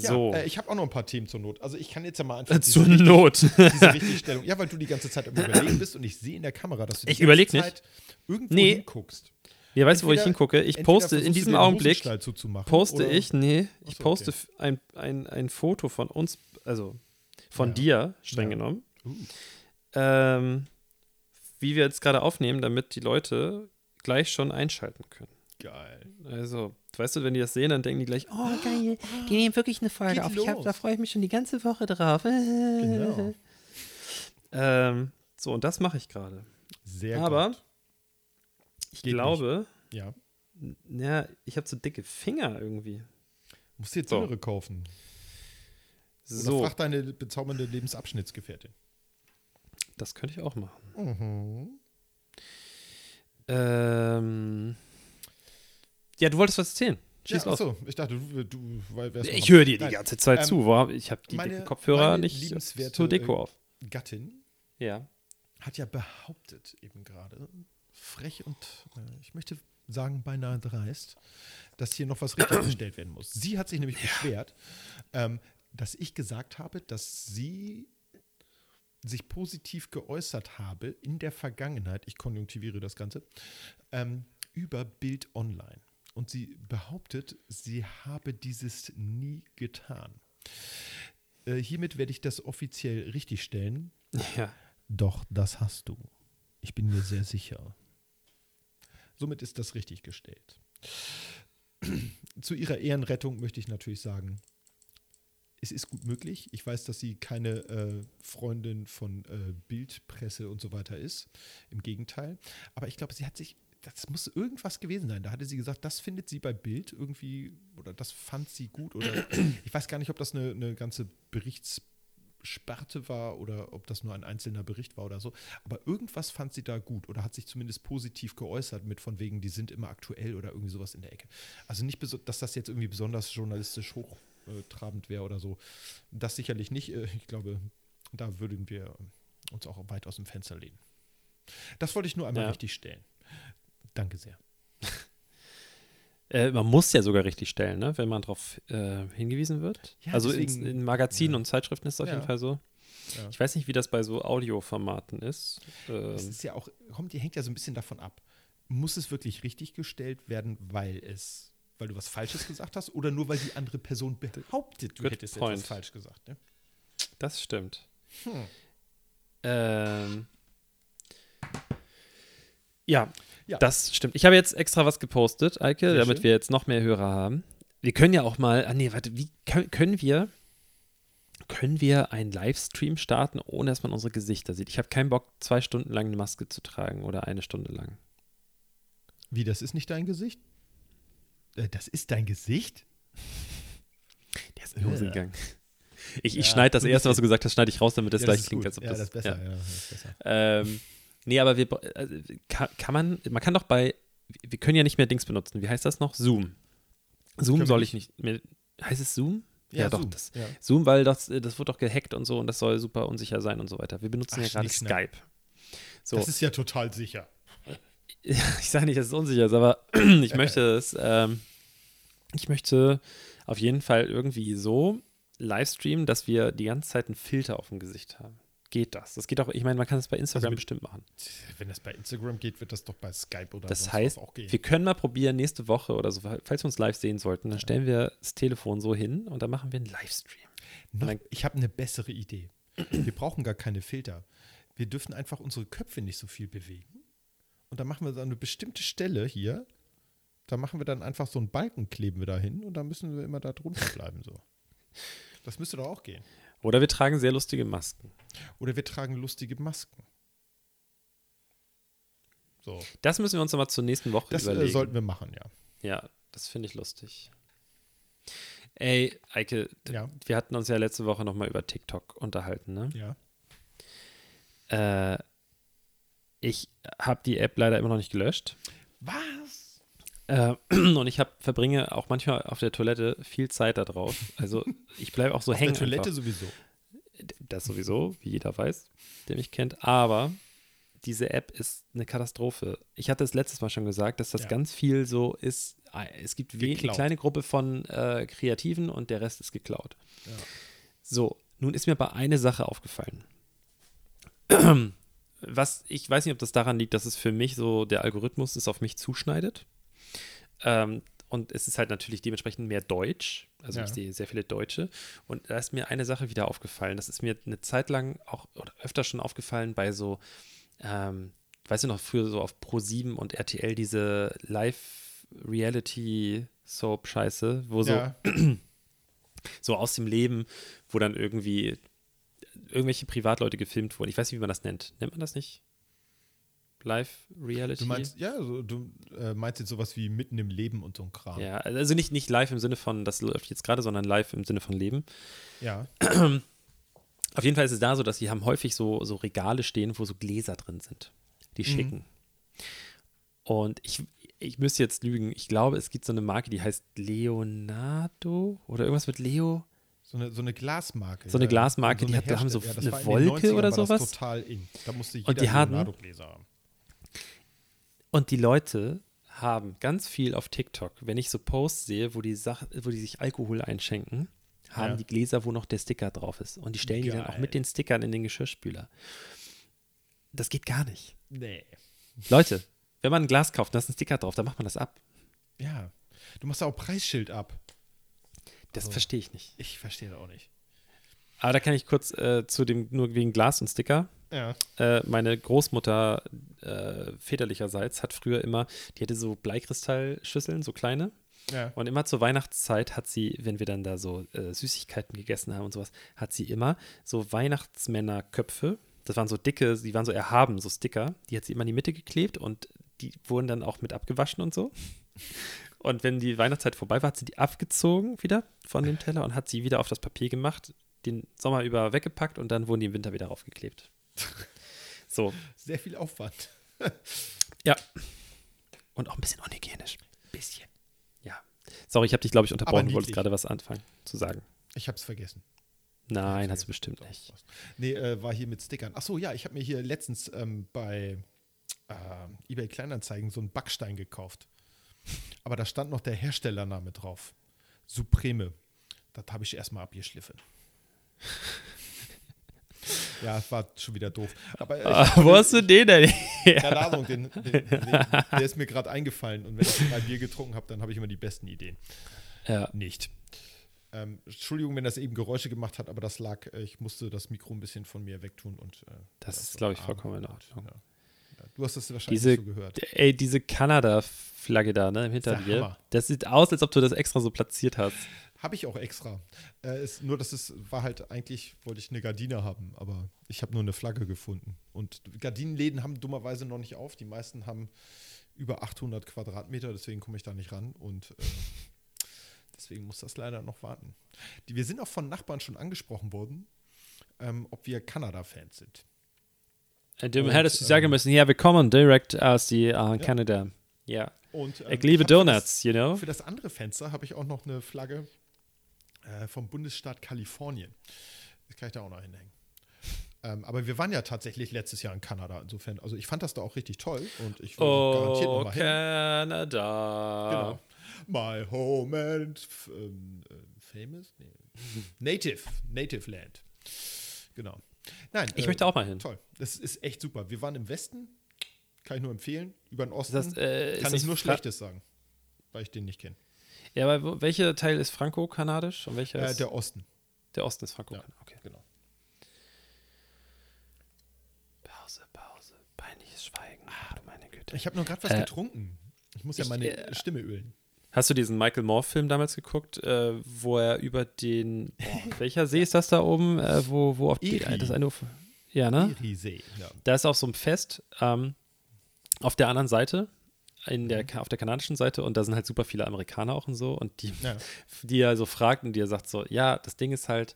So. Ja, äh, ich habe auch noch ein paar Themen zur Not. Also ich kann jetzt ja mal einfach Zur diese, Not. diese Richtigstellung. Ja, weil du die ganze Zeit am Überlegen bist und ich sehe in der Kamera, dass du die Ich ganze überleg nicht. Zeit irgendwo Nee. hinguckst. Ja, weißt du, wo ich hingucke? Ich poste in diesem Augenblick, poste oder- ich, nee, ich Achso, poste okay. ein, ein, ein Foto von uns, also von Ja. dir, streng Ja. genommen, Uh. ähm, wie wir jetzt gerade aufnehmen, damit die Leute gleich schon einschalten können. Geil. Also, weißt du, wenn die das sehen, dann denken die gleich, oh geil, die nehmen wirklich eine Folge Geht auf. Ich hab, da freue ich mich schon die ganze Woche drauf. Genau. ähm, so, und das mache ich gerade. Sehr Aber gut. ich Geht glaube, Ja. ja, ich habe so dicke Finger irgendwie. Musst dir jetzt So. Innere kaufen. Oder So, frag deine bezaubernde Lebensabschnittsgefährtin. das könnte ich auch machen. Mhm. Ähm, ja, du wolltest was erzählen. Ja, Schieß los. achso, ich dachte, du, du wärst Ich höre dir die ganze Zeit Ähm, zu. Hab, ich habe die meine- Kopfhörer nicht zur Deko äh, auf. Gattin Ja. hat ja behauptet eben gerade, frech und äh, ich möchte sagen beinahe dreist, dass hier noch was richtiggestellt werden muss. Sie hat sich nämlich beschwert, ähm, dass ich gesagt habe, dass sie sich positiv geäußert habe in der Vergangenheit, ich konjunktiviere das Ganze, ähm, über Bild Online. Und sie behauptet, sie habe dieses nie getan. Äh, hiermit werde ich das offiziell richtigstellen. Ja. Doch, das hast du. Ich bin mir sehr sicher. Somit ist das richtig gestellt. Zu ihrer Ehrenrettung möchte ich natürlich sagen, es ist gut möglich. Ich weiß, dass sie keine äh, Freundin von äh, Bildpresse und so weiter ist. Im Gegenteil. Aber ich glaube, sie hat sich, das muss irgendwas gewesen sein. Da hatte sie gesagt, das findet sie bei Bild irgendwie oder das fand sie gut. Oder ich weiß gar nicht, ob das eine, eine ganze Berichtssparte war oder ob das nur ein einzelner Bericht war oder so. Aber irgendwas fand sie da gut oder hat sich zumindest positiv geäußert mit von wegen, die sind immer aktuell oder irgendwie sowas in der Ecke. Also nicht, dass das jetzt irgendwie besonders journalistisch hochtrabend wäre oder so. Das sicherlich nicht. Äh, Ich glaube, da würden wir uns auch weit aus dem Fenster lehnen. Das wollte ich nur einmal Ja. richtig stellen. Danke sehr. Äh, man muss ja sogar richtig stellen, ne? wenn man darauf äh, hingewiesen wird. Ja, also in, deswegen- in Magazinen ja. und Zeitschriften ist es auf Ja. jeden Fall so. Ich weiß nicht, wie das bei so Audioformaten ist. Ähm, Es ist ja auch, kommt, die hängt ja so ein bisschen davon ab. Muss es wirklich richtig gestellt werden, weil es weil du was Falsches gesagt hast, oder nur weil die andere Person behauptet, du hättest point. etwas falsch gesagt. Ne? Das stimmt. Hm. Ähm, ja, Ja. das stimmt. Ich habe jetzt extra was gepostet, Eike, Sehr damit schön. wir jetzt noch mehr Hörer haben. Wir können ja auch mal, ah nee, warte, wie können, können wir können wir einen Livestream starten, ohne dass man unsere Gesichter sieht? Ich habe keinen Bock, zwei Stunden lang eine Maske zu tragen oder eine Stunde lang. Wie, das ist nicht dein Gesicht? Äh, das ist dein Gesicht? Der ist in Äh. gegangen. Ich, ich Ja, schneide das erste, was du gesagt hast, schneide ich raus, damit das Ja, gleich ist klingt, als ob ja, das, das ist besser. ja. Das ist besser. Ähm, nee, aber wir also, kann, kann man, man kann doch bei, wir können ja nicht mehr Dings benutzen. Wie heißt das noch? Zoom. Zoom Können soll ich nicht mehr. Heißt es Zoom? Ja, doch, Zoom. das- Ja. Zoom, weil das, das wird doch gehackt und so und das soll super unsicher sein und so weiter. Wir benutzen Ach, ja gerade. Skype. So, Das ist ja total sicher. ich sage nicht, dass es unsicher ist, aber ich möchte es, ähm, ich möchte auf jeden Fall irgendwie so livestreamen, dass wir die ganze Zeit einen Filter auf dem Gesicht haben. Geht das? Das geht auch, ich meine, man kann es bei Instagram mit- bestimmt machen. Wenn das bei Instagram geht, wird das doch bei Skype oder Das heißt, was auch gehen. Wir können mal probieren, nächste Woche oder so, falls wir uns live sehen sollten, dann stellen wir das Telefon so hin und dann machen wir einen Livestream. Noch, Dann- ich habe eine bessere Idee. Wir brauchen gar keine Filter. Wir dürfen einfach unsere Köpfe nicht so viel bewegen. Und dann machen wir so eine bestimmte Stelle hier. Da machen wir dann einfach so einen Balken, kleben wir da hin und dann müssen wir immer da drunter bleiben. So. Das müsste doch auch gehen. Oder wir tragen sehr lustige Masken. Oder wir tragen lustige Masken. So. Das müssen wir uns aber zur nächsten Woche Das äh, überlegen. sollten wir machen, ja. ja, das finde ich lustig. Ey, Eike, Ja. wir hatten uns ja letzte Woche nochmal über TikTok unterhalten, ne? Ja. Äh, ich habe die App leider immer noch nicht gelöscht. Was? Äh, und ich hab, verbringe auch manchmal auf der Toilette viel Zeit da drauf. Also ich bleibe auch so Auf hängen. der Toilette einfach. sowieso. Das sowieso, wie jeder weiß, der mich kennt. Aber diese App ist eine Katastrophe. Ich hatte es letztes Mal schon gesagt, dass das Ja. ganz viel so ist. äh, Es gibt eine kleine Gruppe von äh, Kreativen und der Rest ist geklaut. Ja. So, nun ist mir aber eine Sache aufgefallen. Was, ich weiß nicht, ob das daran liegt, dass es für mich so der Algorithmus es auf mich zuschneidet. Ähm, und es ist halt natürlich dementsprechend mehr Deutsch. Also Ja. ich sehe sehr viele Deutsche. Und da ist mir eine Sache wieder aufgefallen. Das ist mir eine Zeit lang auch oder öfter schon aufgefallen bei so, ähm, weißt du noch, früher so auf Pro7 und RTL diese Live-Reality-Soap-Scheiße, wo so Ja. so aus dem Leben, wo dann irgendwie irgendwelche Privatleute gefilmt wurden. Ich weiß nicht, wie man das nennt. Nennt man das nicht? Live-Reality? Du meinst, ja, so, du äh, meinst jetzt sowas wie mitten im Leben und so ein Kram. Ja, also nicht, nicht live im Sinne von, das läuft jetzt gerade, sondern live im Sinne von Leben. Ja. Auf jeden Fall ist es da so, dass sie haben häufig so, so Regale stehen, wo so Gläser drin sind. Die Mhm. schicken. Und ich, ich müsste jetzt lügen. Ich glaube, es gibt so eine Marke, die heißt Leonardo oder irgendwas mit Leo. So eine, so eine Glasmarke. So eine ja. Glasmarke, eine die hat- haben so Herstell- eine Wolke 90ern oder war das sowas. total in. Da musste jeder Und die hatten- Leonardo-Gläser haben. Und die Leute haben ganz viel auf TikTok, wenn ich so Posts sehe, wo die, Sache, wo die sich Alkohol einschenken, haben Ja. die Gläser, wo noch der Sticker drauf ist. Und die stellen die dann auch Geil. mit den Stickern in den Geschirrspüler. Das geht gar nicht. Nee. Leute, wenn man ein Glas kauft, da ist ein Sticker drauf, dann macht man das ab. Ja. Du machst da auch Preisschild ab. Das Also- verstehe ich nicht. Ich verstehe das auch nicht. Aber da kann ich kurz äh, zu dem, nur wegen Glas und Sticker. Ja. Äh, meine Großmutter äh, väterlicherseits hat früher immer, die hatte so Bleikristallschüsseln, so kleine. Ja. Und immer zur Weihnachtszeit hat sie, wenn wir dann da so äh, Süßigkeiten gegessen haben und sowas, hat sie immer so Weihnachtsmännerköpfe. Das waren so dicke, die waren so erhaben, so Sticker. Die hat sie immer in die Mitte geklebt und die wurden dann auch mit abgewaschen und so. Und wenn die Weihnachtszeit vorbei war, hat sie die abgezogen wieder von dem Teller und hat sie wieder auf das Papier gemacht, den Sommer über weggepackt und dann wurden die im Winter wieder raufgeklebt. So, Sehr viel Aufwand. ja. Und auch ein bisschen unhygienisch. Bisschen. Ja. Sorry, ich habe dich, glaube ich, unterbrochen. Du wolltest gerade was anfangen zu sagen. Ich hab's vergessen. Nein, hast du bestimmt Doch, nicht. was. Nee, äh, war hier mit Stickern. Ach so, ja, ich habe mir hier letztens ähm, bei äh, eBay Kleinanzeigen so einen Backstein gekauft. Aber da stand noch der Herstellername drauf. Supreme. Das habe ich erstmal abgeschliffen. Ja, war schon wieder doof. Aber ich, Ah, wo hast du den denn? keine Ahnung, den, den, den, der ist mir gerade eingefallen. Und wenn ich ein Bier getrunken habe, dann habe ich immer die besten Ideen. ja. Nicht. Ähm, Entschuldigung, wenn das eben Geräusche gemacht hat, aber das lag, äh, ich musste das Mikro ein bisschen von mir wegtun und äh, Das ist, so glaube ich, vollkommen in. Ordnung. Ja. Ja, du hast das wahrscheinlich Diese, so gehört. ey, diese Kanada-Flagge da, ne, im der Hinter dir. Hammer. Das sieht aus, als ob du das extra so platziert hast. Habe ich auch extra. Äh, ist, nur, dass es war halt eigentlich, wollte ich eine Gardine haben, aber ich habe nur eine Flagge gefunden. Und Gardinenläden haben dummerweise noch nicht auf. Die meisten haben über 800 Quadratmeter, deswegen komme ich da nicht ran. Und äh, deswegen muss das leider noch warten. Die, wir sind auch von Nachbarn schon angesprochen worden, ähm, ob wir Kanada-Fans sind. Du Und, hättest du ähm, sagen müssen, ja, wir kommen direkt aus die äh, Kanada. Ja. Und, ähm, Ich liebe für Donuts, you know? Das, für das andere Fenster habe ich auch noch eine Flagge äh, vom Bundesstaat Kalifornien. Das kann ich da auch noch hinhängen. Ähm, aber wir waren ja tatsächlich letztes Jahr in Kanada, insofern. Also ich fand das da auch richtig toll und ich will garantiert Oh, nochmal hin. Kanada. Genau. My home and ähm, äh, famous? Nee. Native. Native Land. Genau. Nein. Ich äh, möchte auch mal hin. Toll. Das ist echt super. Wir waren im Westen. Kann ich nur empfehlen. Über den Osten das, äh, kann ich nur Schlechtes sagen, weil ich den nicht kenne. Ja, aber welcher Teil ist franco-kanadisch und welcher Äh, ist der Osten. der Osten ist franco-kanadisch? Okay. Genau. Pause, Pause. Peinliches Schweigen. Ach, du meine Güte. Ich habe nur gerade was Äh, getrunken. Ich muss ja ich, meine äh, Stimme ölen. Hast du diesen Michael Moore-Film damals geguckt, äh, wo er über den. Boah, welcher See ist das da oben? Äh, wo, wo auf die, Erie. das eine. Ja, ne? Erisee. Ja. Da ist auf so einem Fest ähm, auf der anderen Seite, in der, auf der kanadischen Seite, und da sind halt super viele Amerikaner auch und so, und die, Ja. die er so fragt und die er sagt so, ja, das Ding ist halt,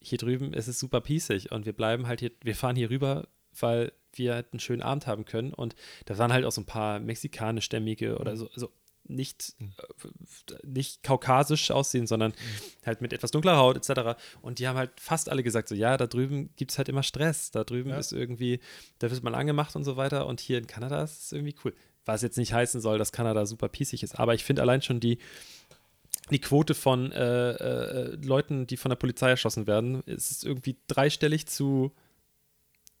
hier drüben ist es super pießig und wir bleiben halt hier, wir fahren hier rüber, weil wir halt einen schönen Abend haben können. Und da waren halt auch so ein paar mexikanischstämmige oder so, also nicht, äh, nicht kaukasisch aussehen, sondern halt mit etwas dunkler Haut etc. Und die haben halt fast alle gesagt, so ja, da drüben gibt es halt immer Stress. Da drüben Ja. ist irgendwie, da wird man angemacht und so weiter. Und hier in Kanada ist es irgendwie cool. Was jetzt nicht heißen soll, dass Kanada super pießig ist. Aber ich finde allein schon die, die Quote von äh, äh, Leuten, die von der Polizei erschossen werden, ist irgendwie dreistellig zu,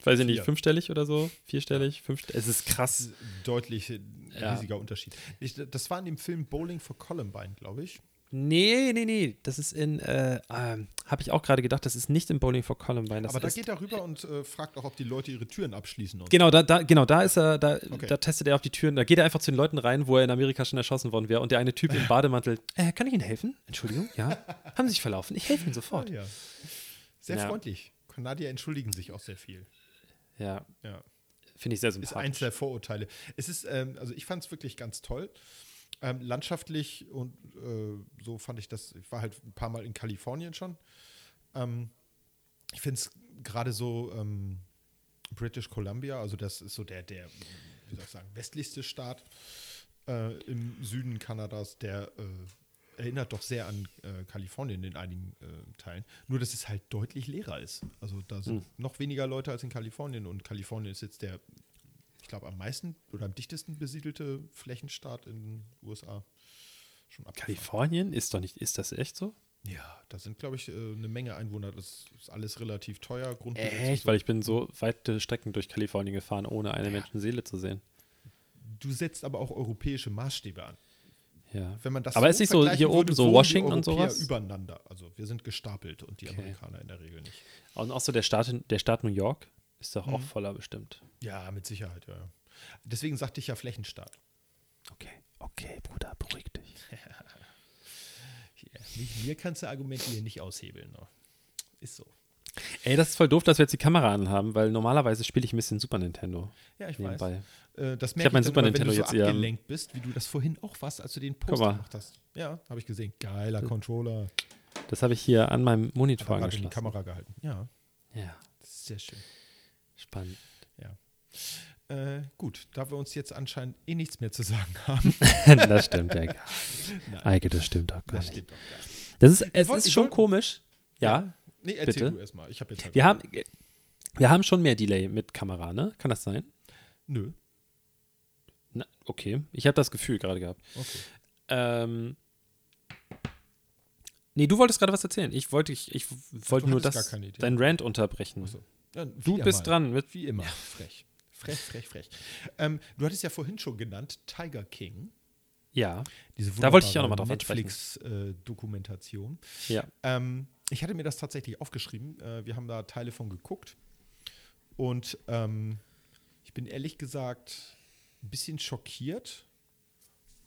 weiß ich nicht, Vier. fünfstellig oder so, vierstellig, fünfstellig. Es ist krass. Deutlich äh, Ja. riesiger Unterschied. Ich, das war in dem Film Bowling for Columbine, glaube ich. Nee, nee, nee, das ist in, äh, ähm, habe ich auch gerade gedacht, das ist nicht in Bowling for Columbine. Das Aber da ist, geht er rüber und äh, fragt auch, ob die Leute ihre Türen abschließen. Und Genau, da, da, genau, da ist er, da, Okay. da testet er auf die Türen, da geht er einfach zu den Leuten rein, wo er in Amerika schon erschossen worden wäre und der eine Typ im Bademantel, äh, kann ich Ihnen helfen? Entschuldigung, ja? Haben Sie sich verlaufen? Ich helfe Ihnen sofort. Ah, ja. Sehr Ja. freundlich. Kanadier entschuldigen sich auch sehr viel. Ja, Ja. finde ich sehr Ist sympathisch. eins der Vorurteile. Es ist, ähm, also ich fand es wirklich ganz toll. Ähm, landschaftlich und äh, so fand ich das, ich war halt ein paar Mal in Kalifornien schon. Ähm, ich finde es gerade so ähm, British Columbia, also das ist so der, der, wie soll ich sagen, westlichste Staat äh, im Süden Kanadas, der äh, erinnert doch sehr an äh, Kalifornien in einigen äh, Teilen. Nur, dass es halt deutlich leerer ist. Also da sind noch weniger Leute als in Kalifornien und Kalifornien ist jetzt der, ich glaube, am meisten oder am dichtesten besiedelte Flächenstaat in den USA. Schon abgefahren. Kalifornien ist doch nicht, ist das echt so? Ja, da sind, glaube ich, äh, eine Menge Einwohner. Das ist alles relativ teuer. Echt? so. Weil ich bin so weite Strecken durch Kalifornien gefahren, ohne eine Menschenseele zu sehen. Du setzt aber auch europäische Maßstäbe an. Ja. Wenn man das Aber ist nicht so hier oben würde, so Washington und sowas? übereinander. Also wir sind gestapelt und die Okay. Amerikaner in der Regel nicht. Und auch so der Staat, der Staat New York ist doch auch Mhm. voller bestimmt. Ja, mit Sicherheit, ja. ja. Deswegen sagte ich ja Flächenstaat. Okay, okay, Bruder, beruhig dich. Hier, mich, mir kannst du Argumente hier nicht aushebeln. Ne? Ist so. Ey, das ist voll doof, dass wir jetzt die Kamera anhaben, weil normalerweise spiele ich ein bisschen Super Nintendo Ja, ich nebenbei. weiß. Äh, das hab merke mein ich, Super immer, wenn Nintendo du so jetzt abgelenkt bist, wie du das vorhin auch warst, als du den Post gemacht hast. Ja, habe ich gesehen. Geiler Controller. Das habe ich hier an meinem Monitor in die angeschlossen. Kamera gehalten. Ja, Ja, sehr schön. Spannend. Äh, gut, da wir uns jetzt anscheinend eh nichts mehr zu sagen haben. das stimmt ja gar nicht. Eike, das stimmt auch gar Das nicht. doch gar nicht. Das ist, es wollt- ist schon wollt- komisch. Ja, Nee, erzähl Bitte? du erstmal. Ich habe jetzt halt wir haben, wir haben schon mehr Delay mit Kamera, ne? Kann das sein? Nö. Na, okay, ich habe das Gefühl gerade gehabt. Okay. Ähm, nee, du wolltest gerade was erzählen. Ich wollte, ich, ich wollte nur das, dein Rant unterbrechen. Ach so. Ja, Du bist mal. dran mit. Wie immer. Frech. Frech, frech, frech. Ähm, du hattest ja vorhin schon genannt Tiger King. Ja, Diese Da wollte ich auch noch mal wunderbare drauf. Netflix-Dokumentation. ja. ähm, ich hatte mir das tatsächlich aufgeschrieben. Äh, wir haben da Teile von geguckt. Und ähm, ich bin ehrlich gesagt ein bisschen schockiert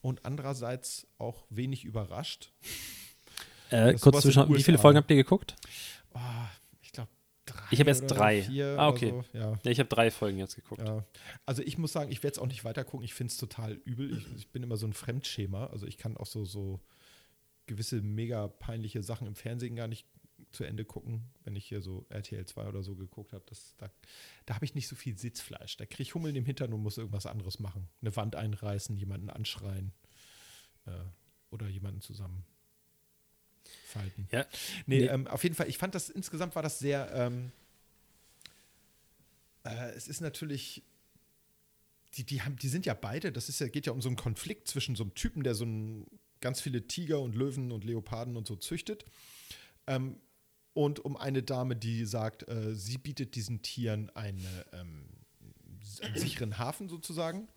und andererseits auch wenig überrascht. Äh, kurz zwischen, wie viele. Folgen habt ihr geguckt? Oh, drei. Ich hab jetzt drei. Vier Ah, okay. So. Ja. Ja, ich habe drei Folgen jetzt geguckt. Ja. Also ich muss sagen, ich werde es auch nicht weiter gucken. Ich finde es total übel. Ich, ich bin immer so ein Fremdschema. Also ich kann auch so, so gewisse mega peinliche Sachen im Fernsehen gar nicht zu Ende gucken, wenn ich hier so RTL 2 oder so geguckt habe. Da, da habe ich nicht so viel Sitzfleisch. Da kriege ich Hummeln im Hintern und muss irgendwas anderes machen. Eine Wand einreißen, jemanden anschreien äh, oder jemanden zusammen falten. Ja. Nee, Nee. Ähm, auf jeden Fall, ich fand das insgesamt war das sehr. Ähm, äh, es ist natürlich. Die, die, haben, die sind ja beide, das ist ja, geht ja um so einen Konflikt zwischen so einem Typen, der so ein, ganz viele Tiger und Löwen und Leoparden und so züchtet. Ähm, und um eine Dame, die sagt, äh, sie bietet diesen Tieren eine, ähm, einen sicheren Hafen sozusagen.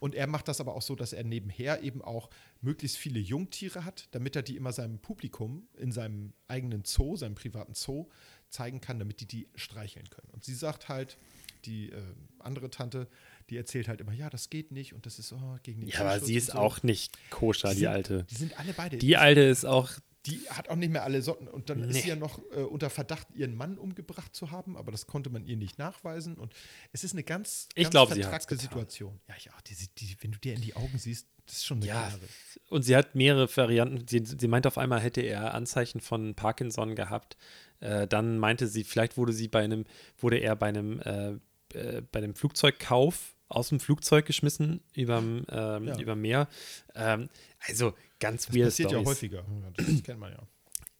Und er macht das aber auch so, dass er nebenher eben auch möglichst viele Jungtiere hat, damit er die immer seinem Publikum in seinem eigenen Zoo, seinem privaten Zoo, zeigen kann, damit die die streicheln können. Und sie sagt halt, die äh, andere Tante, die erzählt halt immer, ja, das geht nicht und das ist oh, gegen den Ja, aber sie ist so. auch nicht koscher, die, sind, alte. Die sind alle beide. Die alte ist auch. Die hat auch nicht mehr alle Socken. Und dann Nee. ist sie ja noch äh, unter Verdacht, ihren Mann umgebracht zu haben, aber das konnte man ihr nicht nachweisen. Und es ist eine ganz, Ich ganz glaub. Situation. Ja, ich auch. Die, die, wenn du dir in die Augen siehst, das ist schon eine Ja. klare. Und sie hat mehrere Varianten. Sie, sie meint auf einmal, hätte er Anzeichen von Parkinson gehabt. Äh, dann meinte sie, vielleicht wurde sie bei einem, wurde er bei einem, äh, äh, bei einem Flugzeugkauf aus dem Flugzeug geschmissen überm, ähm, Ja. über Meer. Ähm, also ganz Das weird passiert ja Stories. häufiger. Ja, Das, das kennt man ja.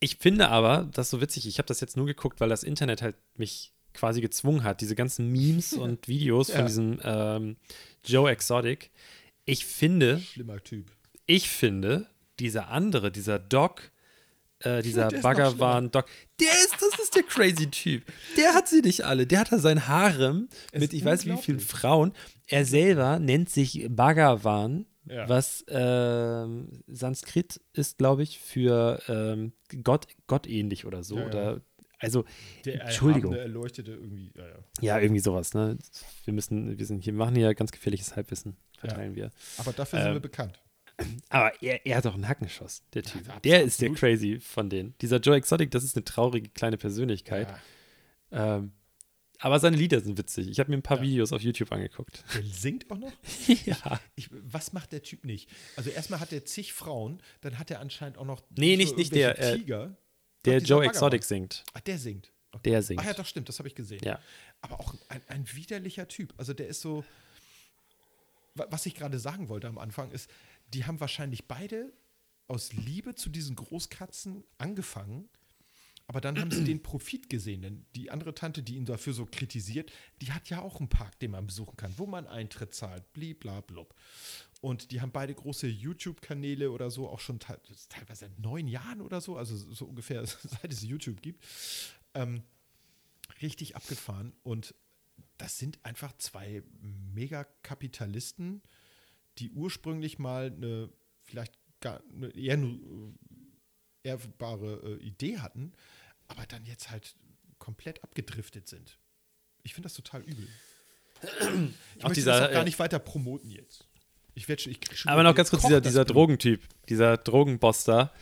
Ich finde aber, das ist so witzig, ich habe das jetzt nur geguckt, weil das Internet halt mich quasi gezwungen hat, diese ganzen Memes und Videos Ja. von diesem ähm, Joe Exotic. Ich finde, Schlimmer Typ. ich finde, dieser andere, dieser Doc, äh, dieser Bhagavan Doc, der ist, das ist der crazy Typ. Der hat sie nicht alle. Der hat da sein Harem mit, ich weiß wie vielen. Frauen. Er selber nennt sich Bhagavan, Ja. was ähm, Sanskrit ist, glaube ich, für ähm, Gott, gottähnlich oder so. Ja, ja. Oder, also, Der Entschuldigung. erleuchtete irgendwie. Ja, irgendwie sowas. Ne? Wir müssen, wir sind hier, machen hier ganz gefährliches Halbwissen, verteilen wir. Aber dafür sind Ähm, wir bekannt. Aber er, er hat doch einen Hackenschuss, der Typ. Ja, der ist der crazy von denen. Dieser Joe Exotic, das ist eine traurige kleine Persönlichkeit. Ja. Ähm, aber seine Lieder sind witzig. Ich habe mir ein paar Ja. Videos auf YouTube angeguckt. Der singt auch noch? ja. Ich, was macht der Typ nicht? Also erstmal hat er zig Frauen, dann hat er anscheinend auch noch Nee, nicht- nicht der, äh, Tiger. Der Doch, dieser Joe. Exotic singt. Ach, der singt. Okay. Der singt. Ach ja, doch stimmt, das habe ich gesehen. Ja. Aber auch ein, ein widerlicher Typ. Also der ist so. Wa- Was ich gerade sagen wollte am Anfang ist, die haben wahrscheinlich beide aus Liebe zu diesen Großkatzen angefangen, aber dann haben sie den Profit gesehen. Denn die andere Tante, die ihn dafür so kritisiert, die hat ja auch einen Park, den man besuchen kann, wo man Eintritt zahlt, bliblablub. Und die haben beide große YouTube-Kanäle oder so, auch schon te teilweise seit neun Jahren oder so, also so ungefähr seit es YouTube gibt. Ähm, richtig abgefahren. Und das sind einfach zwei Megakapitalisten, die ursprünglich mal eine vielleicht gar eine eher nur äh, erbbare äh, Idee hatten, aber dann jetzt halt komplett abgedriftet sind. Ich finde das total übel. Ich Auch dieser, das auch gar äh, nicht weiter promoten jetzt. Ich werde schon, ich schon Aber noch ganz kurz, dieser, dieser. Drogentyp, dieser Drogenboss da,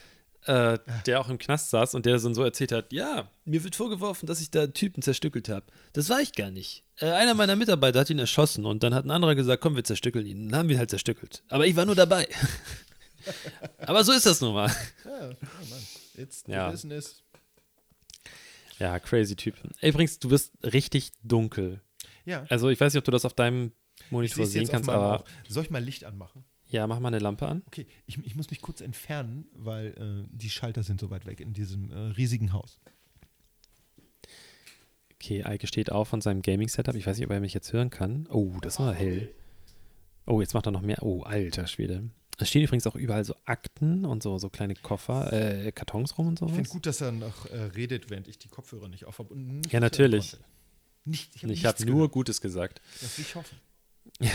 äh, der auch im Knast saß und der so, so erzählt hat, ja, mir wird vorgeworfen, dass ich da Typen zerstückelt habe. Das war ich gar nicht. Äh, einer meiner Mitarbeiter hat ihn erschossen und dann hat ein anderer gesagt, komm, wir zerstückeln ihn. Dann haben wir ihn halt zerstückelt. Aber ich war nur dabei. Aber so ist das nun mal. Ja, oh Mann. It's the Ja. business. Ja, crazy Typ. Übrigens, du bist richtig dunkel. Ja. Also ich weiß nicht, ob du das auf deinem Monitor sehen kannst, aber Auge. Soll ich mal Licht anmachen? ja, mach mal eine Lampe an. Okay, ich, ich muss mich kurz entfernen, weil äh, die Schalter sind so weit weg in diesem äh, riesigen Haus. Okay, Eike steht auf von seinem Gaming-Setup. Ich weiß nicht, ob er mich jetzt hören kann. Oh, das war hell. Oh, jetzt macht er noch mehr. Oh, alter Schwede. Es stehen übrigens auch überall so Akten und so, so kleine Koffer, äh, Kartons rum und Ich finde gut, dass er noch äh, redet, während ich die Kopfhörer nicht auf habe. Ja, natürlich. Nicht, Ich habe nur gehört. Gutes gesagt. Das will ich hoffen.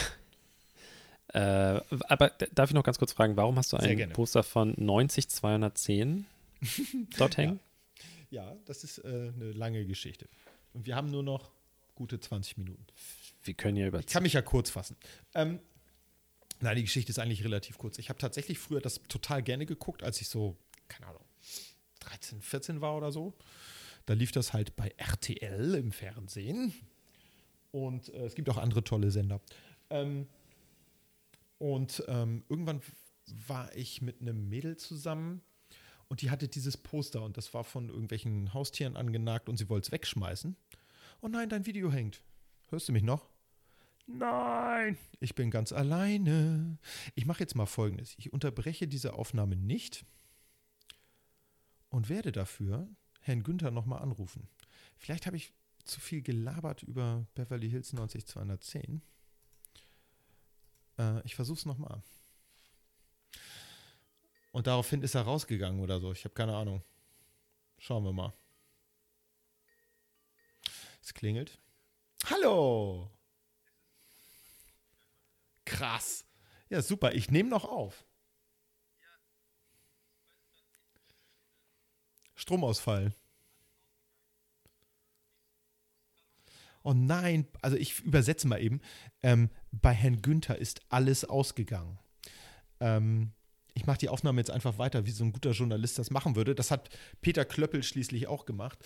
Äh, aber darf ich noch ganz kurz fragen, warum hast du ein. Poster von 90210 dort hängen? Ja, das ist äh, eine lange Geschichte. Und wir haben nur noch gute 20 Minuten. Wir können ja über. Ich kann mich ja kurz fassen. Ähm, nein, die Geschichte ist eigentlich relativ kurz. Ich habe tatsächlich früher das total gerne geguckt, als ich so, keine Ahnung, 13, 14 war oder so. Da lief das halt bei RTL im Fernsehen. Und äh, es gibt auch andere tolle Sender. Ähm, und ähm, irgendwann war ich mit einem Mädel zusammen und die hatte dieses Poster und das war von irgendwelchen Haustieren angenagt und sie wollte es wegschmeißen. Oh nein, dein Video hängt. Hörst du mich noch? Nein, ich bin ganz alleine. Ich mache jetzt mal Folgendes. Ich unterbreche diese Aufnahme nicht und werde dafür Herrn Günther nochmal anrufen. Vielleicht habe ich zu viel gelabert über Beverly Hills 90210. Äh, ich versuche es nochmal. Und daraufhin ist er rausgegangen oder so. Ich habe keine Ahnung. Schauen wir mal. Es klingelt. Hallo! Krass. Ja, super. Ich nehme noch auf. Stromausfall. Oh nein, also ich übersetze mal eben. Ähm, bei Herrn Günther ist alles ausgegangen. Ähm, ich mache die Aufnahme jetzt einfach weiter, wie so ein guter Journalist das machen würde. Das hat Peter Klöppel schließlich auch gemacht.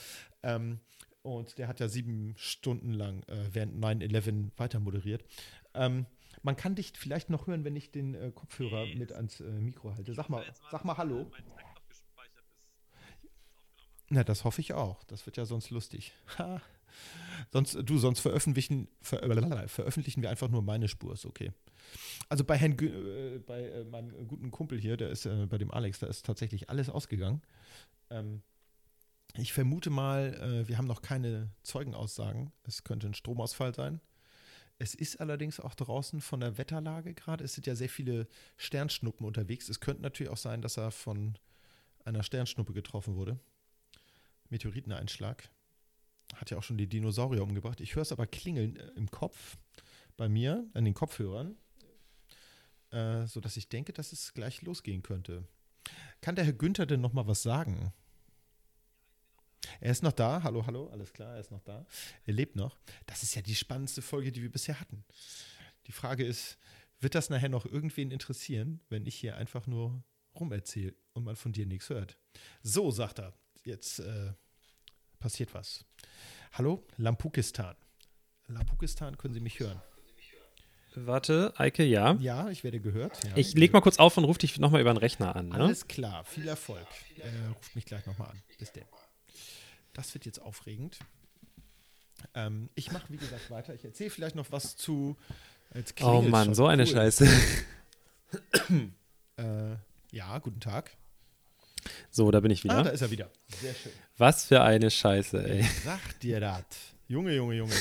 Ähm, und der hat ja sieben Stunden lang äh, während 9-11 weiter moderiert. Ähm, man kann dich vielleicht noch hören, wenn ich den äh, Kopfhörer mit ans äh, Mikro halte. Sag mal, sag mal Hallo. Na, das hoffe ich auch. Das wird ja sonst lustig. Ha. Sonst, du, sonst veröffentlichen, ver, äh, veröffentlichen wir einfach nur meine Spur, ist okay. Also bei Herrn, äh, bei äh, meinem guten Kumpel hier, der ist äh, bei dem Alex, da ist tatsächlich alles ausgegangen. Ähm, ich vermute mal, äh, wir haben noch keine Zeugenaussagen. Es könnte ein Stromausfall sein. Es ist allerdings auch draußen von der Wetterlage gerade. Es sind ja sehr viele Sternschnuppen unterwegs. Es könnte natürlich auch sein, dass er von einer Sternschnuppe getroffen wurde. Meteoriteneinschlag. Hat ja auch schon die Dinosaurier umgebracht. Ich höre es aber klingeln äh, im Kopf bei mir, an den Kopfhörern, äh, sodass ich denke, dass es gleich losgehen könnte. Kann der Herr Günther denn noch mal was sagen? Er ist noch da. Hallo, hallo, alles klar, er ist noch da. Er lebt noch. Das ist ja die spannendste Folge, die wir bisher hatten. Die Frage ist, wird das nachher noch irgendwen interessieren, wenn ich hier einfach nur rumerzähle und man von dir nichts hört? So, sagt er. Jetzt äh, passiert was. Hallo, Lampukistan. Lampukistan, können Sie mich hören? Warte, Eike, ja. Ja, ich werde gehört. Ja. Ich leg mal kurz auf und rufe dich nochmal über den Rechner an. Ne? Alles klar, viel Erfolg. Äh, ruft mich gleich nochmal an. Bis denn. Das wird jetzt aufregend. Ähm, ich mache, wie gesagt, weiter. Ich erzähle vielleicht noch was zu. Oh Mann, so eine Cool. Scheiße. Äh, ja, guten Tag. So, da bin ich Ah, da wieder. ist er wieder. Sehr schön. Was für eine Scheiße, ey. Sag dir das. Junge, Junge, Junge.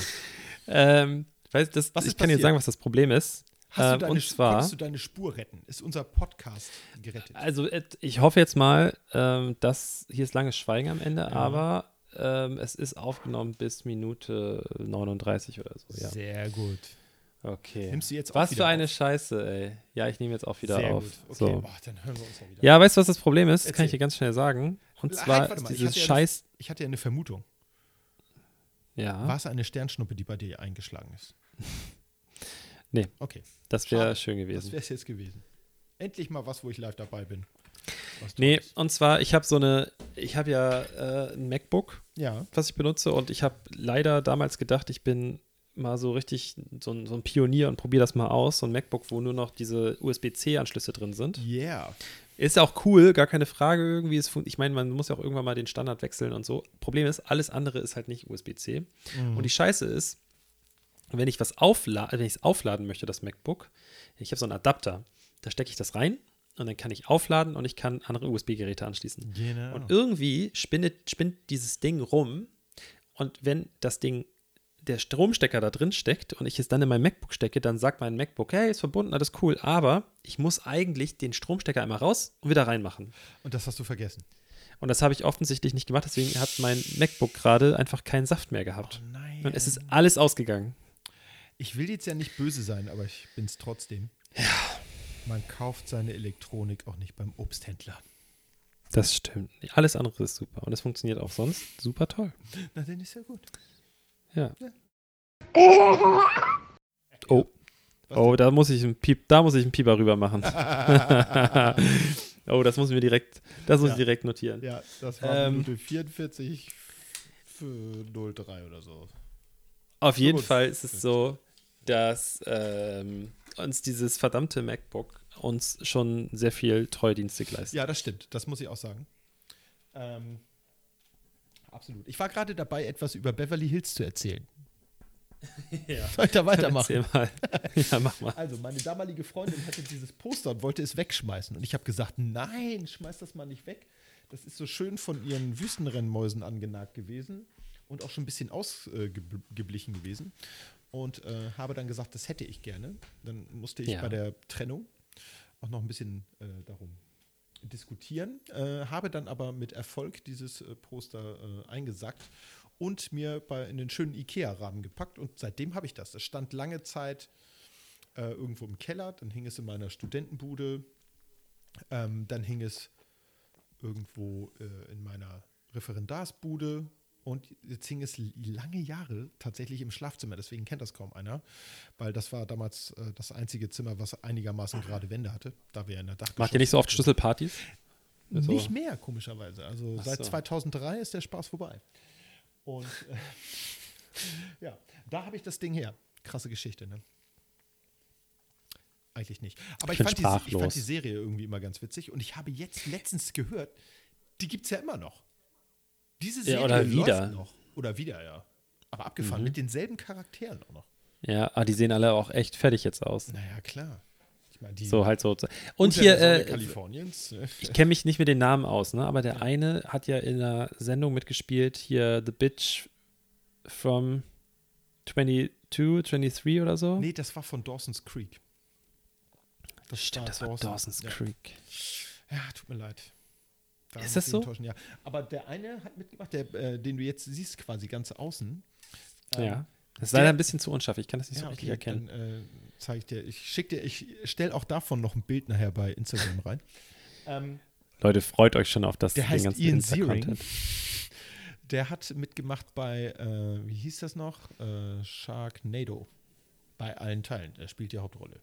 Ähm, weißt, das, Was ich kann dir sagen, was das Problem ist. Hast du Ähm, deine, und zwar, konntest du deine Spur retten? Ist unser Podcast gerettet? also ich hoffe jetzt mal, ähm, dass hier ist langes Schweigen am Ende, aber ähm, es ist aufgenommen bis Minute 39 oder so. Ja. Sehr gut. Okay. Nimmst du jetzt Was für eine auf? Scheiße, ey. Ja, ich nehme jetzt auch wieder Sehr auf. gut. Okay, So. boah, dann hören wir uns ja wieder. Ja, weißt du, was das Problem ist? Das kann ich dir ganz schnell sagen. Und Halt, zwar mal, ich dieses hatte ja Scheiß. Ich hatte ja eine Vermutung. Ja, War es eine Sternschnuppe, die bei dir eingeschlagen ist? Nee. Okay, das wäre schön das gewesen. wäre es jetzt gewesen. Endlich mal was, wo ich live dabei bin. Nee, und zwar, ich habe so eine, ich habe ja äh, ein MacBook, Ja, was ich benutze und ich habe leider damals gedacht, ich bin mal so richtig so ein, so ein Pionier und probiere das mal aus. So ein MacBook, wo nur noch diese USB-C-Anschlüsse drin sind. yeah. Ist auch cool, gar keine Frage irgendwie. Es fun- Ich meine, man muss ja auch irgendwann mal den Standard wechseln und so. Problem ist, alles andere ist halt nicht USB-C. Und die Scheiße ist, wenn ich was aufla wenn ich es aufladen möchte, das MacBook, ich habe so einen Adapter, da stecke ich das rein und dann kann ich aufladen und ich kann andere USB-Geräte anschließen. Genau. Und irgendwie spinnet, spinnt dieses Ding rum und wenn das Ding, der Stromstecker da drin steckt und ich es dann in mein MacBook stecke, dann sagt mein MacBook, hey, ist verbunden, alles cool, aber ich muss eigentlich den Stromstecker einmal raus und wieder reinmachen. Und das hast du vergessen. Und das habe ich offensichtlich nicht gemacht, deswegen hat mein MacBook gerade einfach keinen Saft mehr gehabt. Oh nein. Und es ist alles ausgegangen. Ich will jetzt ja nicht böse sein, aber ich bin es trotzdem. Ja. Man kauft seine Elektronik auch nicht beim Obsthändler. Das stimmt. Alles andere ist super. Und es funktioniert auch sonst super toll. Na, dann ist ja gut. Ja. Ja. Oh. Oh, da muss ich einen Piep, da muss ich einen Pieper rüber machen. oh, das muss ich mir direkt, das muss Ja. ich direkt notieren. Ja, das war Ähm. Minute 44 für 03 oder so. Auf jeden 55. Fall ist es so, dass ähm, uns dieses verdammte MacBook uns schon sehr viel Treudienste leistet. Ja, das stimmt. Das muss ich auch sagen. Ähm, absolut. Ich war gerade dabei, etwas über Beverly Hills zu erzählen. Ja. Soll ich da weitermachen? Mal. ja, mach mal. Also, meine damalige Freundin hatte dieses Poster und wollte es wegschmeißen. Und ich habe gesagt, nein, schmeiß das mal nicht weg. Das ist so schön von ihren Wüstenrennmäusen angenagt gewesen und auch schon ein bisschen ausgeblichen gewesen. Und äh, habe dann gesagt, das hätte ich gerne. Dann musste ich Ja. bei der Trennung auch noch ein bisschen äh, darum diskutieren. Äh, habe dann aber mit Erfolg dieses äh, Poster äh, eingesackt und mir bei, in den schönen Ikea-Rahmen gepackt. Und seitdem habe ich das. Das stand lange Zeit äh, irgendwo im Keller, dann hing es in meiner Studentenbude, ähm, dann hing es irgendwo in meiner Referendarsbude und jetzt hing es lange Jahre tatsächlich im Schlafzimmer, deswegen kennt das kaum einer, weil das war damals äh, das einzige Zimmer, was einigermaßen gerade Wände hatte, da wir in der Dachgeschoss Macht ihr nicht so oft Schlüsselpartys? So. Nicht mehr, komischerweise. Also Ach seit so. 2003 ist der Spaß vorbei. Und äh, ja, da habe ich das Ding her. Krasse Geschichte, ne? Eigentlich nicht. Aber Ich ich, fand die, ich fand die Serie irgendwie immer ganz witzig. Und ich habe jetzt letztens gehört, die gibt es ja immer noch. Diese Serie oder läuft wieder. noch. Oder wieder, ja. Aber abgefahren, Mhm. mit denselben Charakteren auch noch. Ja, aber die sehen alle auch echt fertig jetzt aus. Naja, klar. Ich meine, die So halt so. Und hier, äh, Kaliforniens. ich kenne mich nicht mit den Namen aus, ne? aber der eine hat ja in einer Sendung mitgespielt, hier The Bitch from 22, 23 oder so. Nee, das war von Dawson's Creek. Das Stimmt, das war Dawson. Dawson's ja. Creek. Ja, tut mir leid. Ist das so? Ja. Aber der eine hat mitgemacht, der, äh, den du jetzt siehst, quasi ganz außen. Ähm, ja. Das ist der- leider ein bisschen zu unscharf. Ich kann das nicht so ja, richtig okay, erkennen. Dann äh, zeige ich dir, ich schicke dir, ich stelle auch davon noch ein Bild nachher bei Instagram rein. ähm, Leute, freut euch schon auf das der den heißt ganzen Ian. Ziering. Der hat mitgemacht bei, äh, wie hieß das noch? Äh, Sharknado. Bei allen Teilen. Er spielt die Hauptrolle.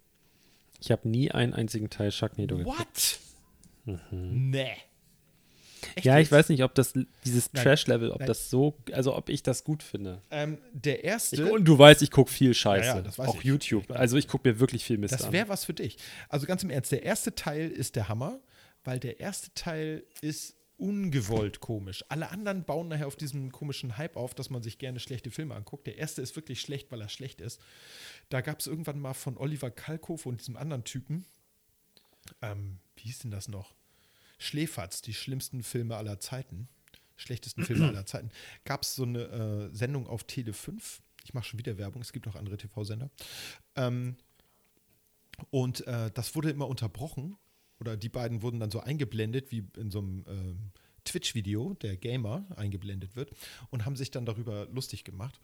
Ich habe nie einen einzigen Teil Sharknado geguckt. What? Nee. Echt. Ja, ich jetzt? weiß nicht, ob das dieses. Trash-Level, ob Nein. das so, also ob ich das gut finde. Ähm, der Ich, erste. und du weißt, ich gucke viel Scheiße. Ja, ja, das weiß auch ich. YouTube. Ich. Also ich gucke mir wirklich viel Mist Das an. wäre was für dich. Also ganz im Ernst, der erste Teil ist der Hammer, weil der erste Teil ist ungewollt komisch. Alle anderen bauen nachher auf diesem komischen Hype auf, dass man sich gerne schlechte Filme anguckt. Der erste ist wirklich schlecht, weil er schlecht ist. Da gab es irgendwann mal von Oliver Kalkofe und diesem anderen Typen, ähm, wie hieß denn das noch? Schläferz, die schlimmsten Filme aller Zeiten, schlechtesten Filme aller Zeiten, gab es so eine äh, Sendung auf Tele 5. Ich mache schon wieder Werbung, es gibt auch andere TV-Sender. Ähm, und äh, das wurde immer unterbrochen. Oder die beiden wurden dann so eingeblendet, wie in so einem ähm, Twitch-Video, der Gamer eingeblendet wird, und haben sich dann darüber lustig gemacht.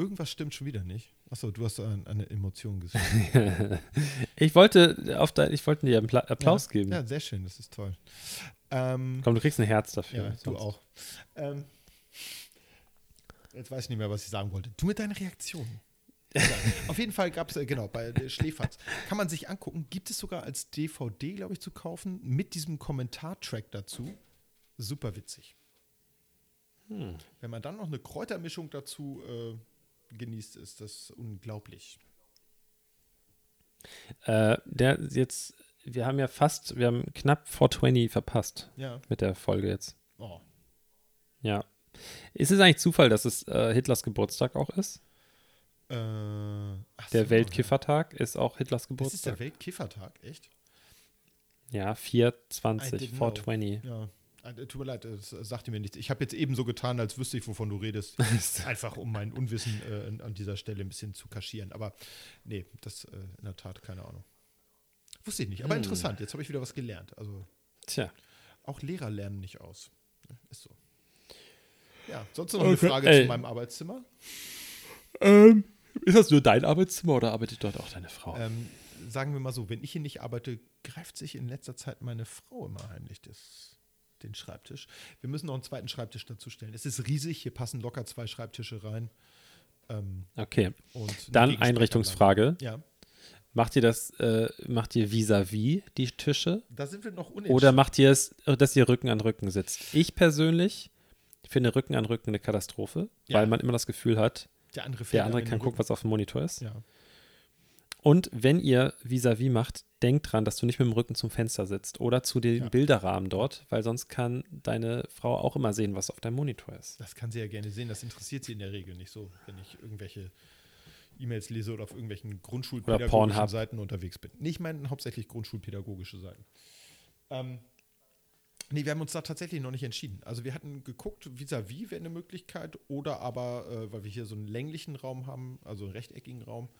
Irgendwas stimmt schon wieder nicht. Achso, du hast ein, eine Emotion gesehen. ich wollte auf dein, ich wollte dir einen Pla Applaus ja, geben. Ja, sehr schön, das ist toll. Ähm, Komm, du kriegst ein Herz dafür. ja, du auch. Ähm, jetzt weiß ich nicht mehr, was ich sagen wollte. Du mit deinen Reaktionen. Ja, auf jeden Fall gab es, äh, genau, bei der Schläferz. Kann man sich angucken. Gibt es sogar als DVD, glaube ich, zu kaufen, mit diesem Kommentartrack dazu. Super witzig. Hm. Wenn man dann noch eine Kräutermischung dazu äh, genießt, ist das unglaublich. Äh, der jetzt, wir haben ja fast, wir haben knapp 420 verpasst Ja. mit der Folge jetzt. Oh. Ja. Ist es eigentlich Zufall, dass es äh, Hitlers Geburtstag auch ist? Äh, Der so, Weltkiffertag ist auch Hitlers Ja. Das ist der Geburtstag. Weltkiffertag, echt? Ja, I 420, didn't know. 420. Ja. Äh, Tut mir leid, das sagte mir nichts. Ich habe jetzt eben so getan, als wüsste ich, wovon du redest. Einfach um mein Unwissen äh, an dieser Stelle ein bisschen zu kaschieren. Aber nee, das äh, in der Tat keine Ahnung. Wusste ich nicht, aber Hm. interessant. Jetzt habe ich wieder was gelernt. Also Tja. auch Lehrer lernen nicht aus. Ist so. Ja, sonst noch eine Okay, Frage ey. zu meinem Arbeitszimmer? Ähm, ist das nur dein Arbeitszimmer oder arbeitet dort auch deine Frau? Ähm, sagen wir mal so, wenn ich hier nicht arbeite, greift sich in letzter Zeit meine Frau immer heimlich das, den Schreibtisch. Wir müssen noch einen zweiten Schreibtisch dazu stellen. Es ist riesig, hier passen locker zwei Schreibtische rein. Ähm, okay. Dann. Einrichtungsfrage. Ja, Macht ihr das, äh, macht ihr vis-à-vis die Tische? da sind wir noch unentschieden. Oder macht ihr es, dass ihr Rücken an Rücken sitzt? Ich persönlich finde Rücken an Rücken eine Katastrophe, Ja. weil man immer das Gefühl hat, der andere, der andere kann gucken, was auf dem Monitor ist. Ja. Und wenn ihr vis-à-vis macht, denkt dran, dass du nicht mit dem Rücken zum Fenster sitzt oder zu dem Ja. Bilderrahmen dort, weil sonst kann deine Frau auch immer sehen, was auf deinem Monitor ist. Das kann sie ja gerne sehen. Das interessiert sie in der Regel nicht so, wenn ich irgendwelche E-Mails lese oder auf irgendwelchen grundschulpädagogischen. Seiten unterwegs bin. Nee, ich meine hauptsächlich grundschulpädagogische Seiten. Ähm, nee, wir haben uns da tatsächlich noch nicht entschieden. Also wir hatten geguckt, vis-à-vis wäre eine Möglichkeit oder aber, äh, weil wir hier so einen länglichen Raum haben, also einen rechteckigen Raum,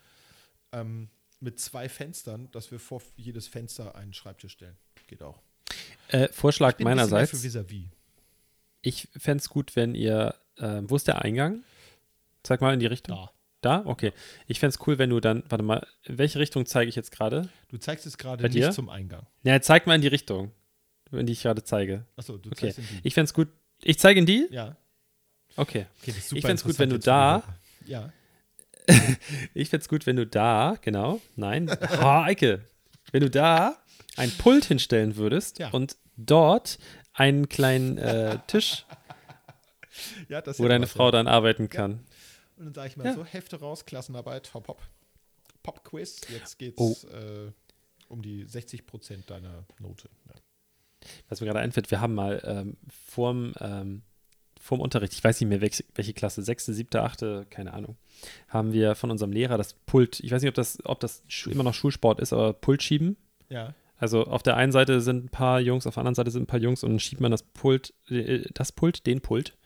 ähm, mit zwei Fenstern, dass wir vor jedes Fenster einen Schreibtisch stellen. Geht auch. Äh, Vorschlag Ich meinerseits. Für vis-à-vis. Ich fände es gut, wenn ihr, äh, wo ist der Eingang? Zeig mal in die Richtung. Da. Da? Okay. Ich fände es cool, wenn du dann, warte mal, in welche Richtung zeige ich jetzt gerade? Du zeigst es gerade Bei dir? nicht zum Eingang. Ja, zeig mal in die Richtung, in die ich gerade zeige. Achso, du Okay. zeigst in die. Ich fände es gut. Ich zeige in die? ja. Okay. Okay, Ich super fänd's gut, wenn du da-. Ja. Ich fände es gut, wenn du da, genau, nein, oh, Eike, wenn du da ein Pult hinstellen würdest Ja. und dort einen kleinen äh, Tisch, ja, wo deine was, Frau ja. dann arbeiten kann. Und dann sage ich mal so: Hefte raus, Klassenarbeit, hopp, hopp. Pop-Quiz. Jetzt geht's Oh. äh, um die 60 Prozent deiner Note. Was mir gerade einfällt, wir haben mal ähm, vorm, ähm, vorm Unterricht, ich weiß nicht mehr, welche, Klasse, sechste, siebte, achte, keine Ahnung, haben wir von unserem Lehrer das Pult, ich weiß nicht, ob das, ob das immer noch Schulsport ist, aber Pult schieben. ja. Also auf der einen Seite sind ein paar Jungs, auf der anderen Seite sind ein paar Jungs und dann schiebt man das Pult, äh, das Pult, den Pult,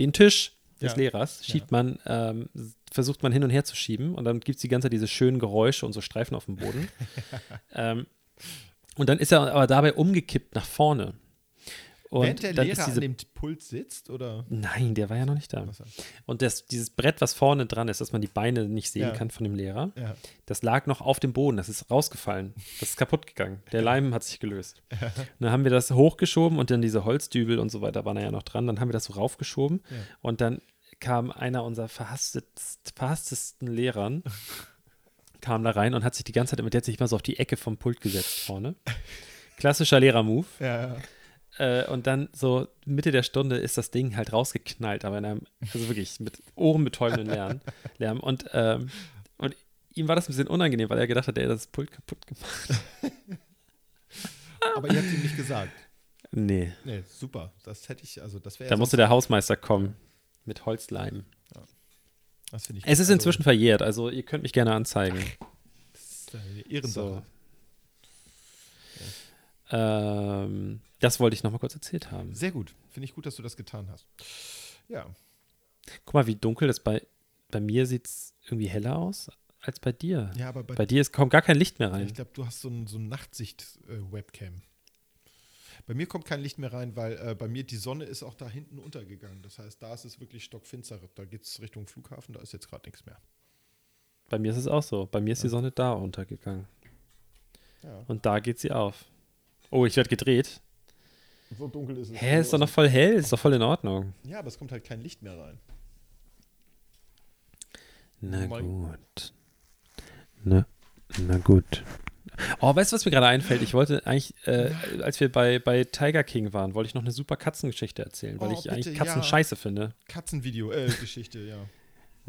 den Tisch des Ja. Lehrers, schiebt man, ähm, versucht man hin und her zu schieben und dann gibt es die ganze Zeit diese schönen Geräusche und so Streifen auf dem Boden. ähm, und dann ist er aber dabei umgekippt nach vorne. Und Während der Lehrer diese, an dem Pult sitzt, oder? Nein, der war ja noch nicht da. Und das, dieses Brett, was vorne dran ist, dass man die Beine nicht sehen Ja. kann von dem Lehrer, Ja. das lag noch auf dem Boden, das ist rausgefallen. Das ist kaputt gegangen. Der Leim hat sich gelöst. Und dann haben wir das hochgeschoben und dann diese Holzdübel und so weiter waren da ja noch dran. Dann haben wir das so raufgeschoben Ja. und dann kam einer unserer verhastetst, verhasstesten Lehrern, kam da rein und hat sich die ganze Zeit, immer- der hat sich immer so auf die Ecke vom Pult gesetzt vorne. Klassischer Lehrer-Move. Ja, ja. Äh, und dann so Mitte der Stunde ist das Ding halt rausgeknallt, aber in einem, also wirklich mit ohrenbetäubenden Lärm. Lärm. Und, ähm, und ihm war das ein bisschen unangenehm, weil er gedacht hat, er hat das Pult kaputt gemacht. Aber ihr habt ihm nicht gesagt. Nee, Nee, super. Das hätte ich, also das wäre da musste der Hausmeister kommen mit Holzleim. Das finde ich Es ist also, inzwischen verjährt, also ihr könnt mich gerne anzeigen. das ist eine Ehrensache. Ähm, das wollte ich noch mal kurz erzählt haben. Sehr gut. Finde ich gut, dass du das getan hast. Ja. Guck mal, wie dunkel das bei, bei mir sieht es irgendwie heller aus als bei dir. Ja, aber bei, Bei dir ist, kommt gar kein Licht mehr rein. ich glaube, du hast so ein, so ein Nachtsicht-Webcam. bei mir kommt kein Licht mehr rein, weil äh, bei mir die Sonne ist auch da hinten untergegangen. Das heißt, da ist es wirklich stockfinster. Da geht es Richtung Flughafen, da ist jetzt gerade nichts mehr. Bei mir ist es auch so. Bei mir ist die Sonne da untergegangen. Ja. Und da geht sie auf. Oh, ich werde gedreht. So dunkel ist es. Hä, ist doch noch voll hell, ist doch voll in Ordnung. Ja, aber es kommt halt kein Licht mehr rein. Na Mein- gut. Na, na gut. Oh, weißt du, was mir gerade einfällt? Ich wollte eigentlich, äh, als wir bei, bei Tiger King waren, wollte ich noch eine super Katzengeschichte erzählen, weil Oh, ich bitte, eigentlich Katzen ja. scheiße finde. Katzenvideo, äh, Geschichte, ja.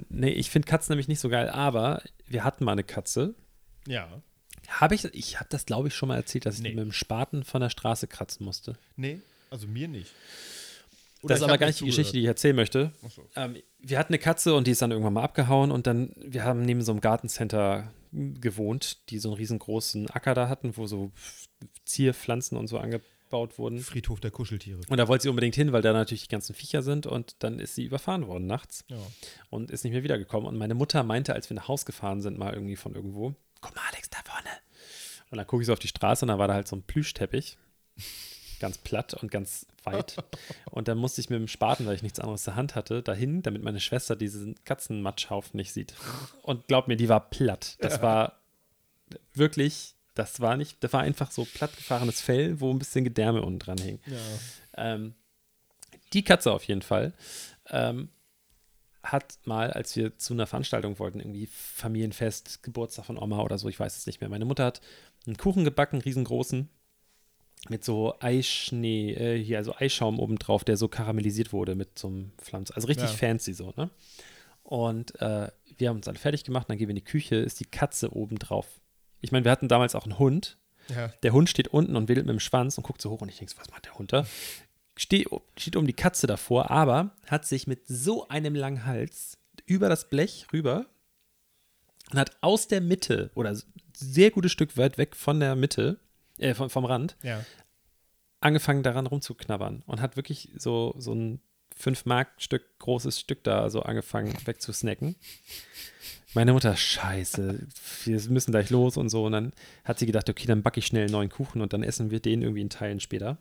Nee, ich finde Katzen nämlich nicht so geil, aber wir hatten mal eine Katze. Ja. Habe ich, ich habe das glaube ich schon mal erzählt, dass ich Nee. die mit dem Spaten von der Straße kratzen musste. Nee, also mir nicht. das ist aber gar nicht die Geschichte, die ich erzählen möchte. Achso. Ähm, wir hatten eine Katze und die ist dann irgendwann mal abgehauen und dann, wir haben neben so einem Gartencenter gewohnt, die so einen riesengroßen Acker da hatten, wo so Zierpflanzen und so angebaut wurden. Friedhof der Kuscheltiere. Und da wollte sie unbedingt hin, weil da natürlich die ganzen Viecher sind und dann ist sie überfahren worden nachts Ja. und ist nicht mehr wiedergekommen. Und meine Mutter meinte, als wir nach Haus gefahren sind, mal irgendwie von irgendwo, guck mal, Alex, da vorne. Und dann gucke ich so auf die Straße und da war da halt so ein Plüschteppich. ganz platt und ganz weit. Und dann musste ich mit dem Spaten, weil ich nichts anderes zur Hand hatte, dahin, damit meine Schwester diesen Katzenmatschhaufen nicht sieht. Und glaub mir, die war platt. Das war wirklich, das war nicht, das war einfach so plattgefahrenes Fell, wo ein bisschen Gedärme unten dran hing. Ja. Ähm, die Katze auf jeden Fall ähm, hat mal, als wir zu einer Veranstaltung wollten, irgendwie Familienfest, Geburtstag von Oma oder so, ich weiß es nicht mehr. Meine Mutter hat einen Kuchen gebacken, riesengroßen, mit so Eischnee, äh, hier, also Eischaum obendrauf, der so karamellisiert wurde mit so einem Pflanz. Also richtig Ja. fancy so, ne? Und äh, wir haben uns alle fertig gemacht, dann gehen wir in die Küche, ist die Katze obendrauf. Ich meine, wir hatten damals auch einen Hund, Ja. der Hund steht unten und wedelt mit dem Schwanz und guckt so hoch und ich denke, was macht der Hund da? Steht, steht um die Katze davor, aber hat sich mit so einem langen Hals über das Blech rüber und hat aus der Mitte oder sehr gutes Stück weit weg von der Mitte, äh, vom, vom Rand, Ja. angefangen daran rumzuknabbern und hat wirklich so, so ein 5-Mark-Stück, großes Stück da so angefangen wegzusnacken. Meine Mutter, scheiße, wir müssen gleich los und so. Und dann hat sie gedacht, okay, dann backe ich schnell einen neuen Kuchen und dann essen wir den irgendwie in Teilen später.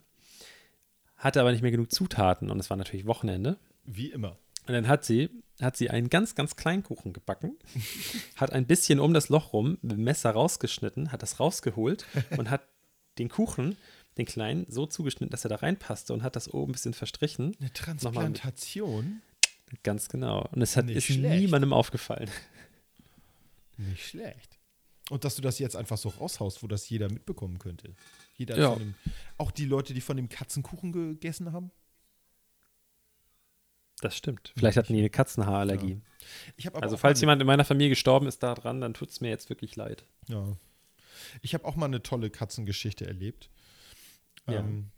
Hatte aber nicht mehr genug Zutaten und es war natürlich Wochenende. Wie immer. Und dann hat sie, hat sie einen ganz, ganz kleinen Kuchen gebacken, hat ein bisschen um das Loch rum mit dem Messer rausgeschnitten, hat das rausgeholt und hat den Kuchen, den kleinen, so zugeschnitten, dass er da reinpasste und hat das oben ein bisschen verstrichen. Eine Transplantation? Ganz genau. Und es hat, Nicht ist schlecht. niemandem aufgefallen. Nicht schlecht. Und dass du das jetzt einfach so raushaust, wo das jeder mitbekommen könnte. Jeder Ja. von dem, auch die Leute, die von dem Katzenkuchen gegessen haben. Das stimmt. Vielleicht hatten die eine Katzenhaarallergie. Ich habe Also, falls jemand in meiner Familie gestorben ist daran, dann tut es mir jetzt wirklich leid. Ja. Ich habe auch mal eine tolle Katzengeschichte erlebt. Ja. Ähm,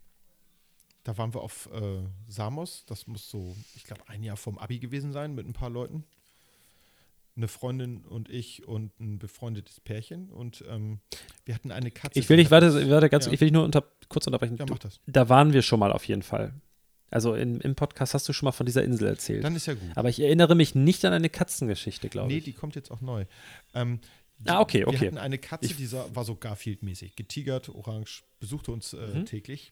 da waren wir auf äh, Samos. Das muss so, ich glaube, ein Jahr vom Abi gewesen sein mit ein paar Leuten. Eine Freundin und ich und ein befreundetes Pärchen. Und ähm, wir hatten eine Katze. Ich will nicht, uns- warte ganz, Ja. ich will nur unter, kurz unterbrechen. Ja, Du- mach das. da waren wir schon mal auf jeden Fall. Also in, im Podcast hast du schon mal von dieser Insel erzählt. Dann ist ja gut. Aber ich erinnere mich nicht an eine Katzengeschichte, glaube Nee, ich. die kommt jetzt auch neu. Ähm, die- Ah, okay, Wir okay. hatten eine Katze, Ich- die war so Garfield-mäßig. Getigert, orange, besuchte uns äh, Mhm. täglich.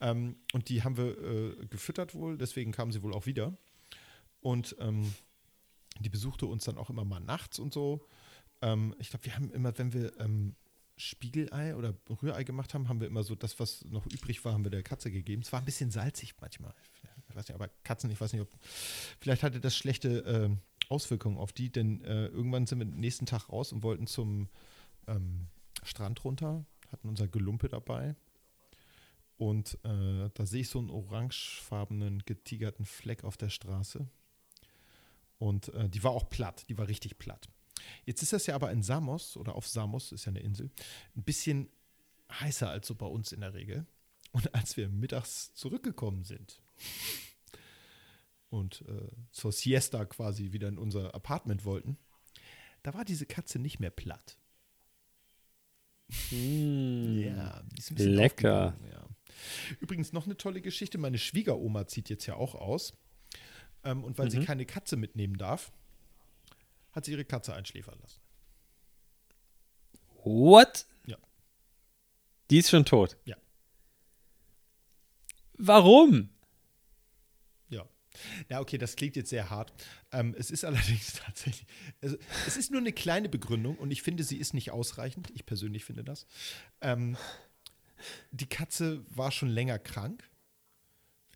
Ähm, und die haben wir äh, gefüttert wohl, deswegen kam sie wohl auch wieder. Und ähm, die besuchte uns dann auch immer mal nachts und so. Ähm, ich glaube, wir haben immer, wenn wir ähm, Spiegelei oder Rührei gemacht haben, haben wir immer so das, was noch übrig war, haben wir der Katze gegeben. Es war ein bisschen salzig manchmal. Ich weiß nicht, aber Katzen, ich weiß nicht, ob. Vielleicht hatte das schlechte ähm, Auswirkungen auf die, denn äh, irgendwann sind wir den nächsten Tag raus und wollten zum ähm, Strand runter, hatten unser Gelumpe dabei. Und äh, da sehe ich so einen orangefarbenen, getigerten Fleck auf der Straße. Und äh, die war auch platt, die war richtig platt. Jetzt ist das ja aber in Samos oder auf Samos, ist ja eine Insel, ein bisschen heißer als so bei uns in der Regel. Und als wir mittags zurückgekommen sind und äh, zur Siesta quasi wieder in unser Apartment wollten, da war diese Katze nicht mehr platt. Mm. Ja, die ist ein bisschen Lecker. Ja. Übrigens noch eine tolle Geschichte. Meine Schwiegeroma zieht jetzt ja auch aus. Ähm, und weil sie Mhm. keine Katze mitnehmen darf, hat sie ihre Katze einschläfern lassen. What? Ja. Die ist schon tot. Ja. Warum? Ja. Ja, okay, das klingt jetzt sehr hart. Ähm, es ist allerdings tatsächlich, also, es ist nur eine kleine Begründung und ich finde, sie ist nicht ausreichend. Ich persönlich finde das. Ähm, die Katze war schon länger krank,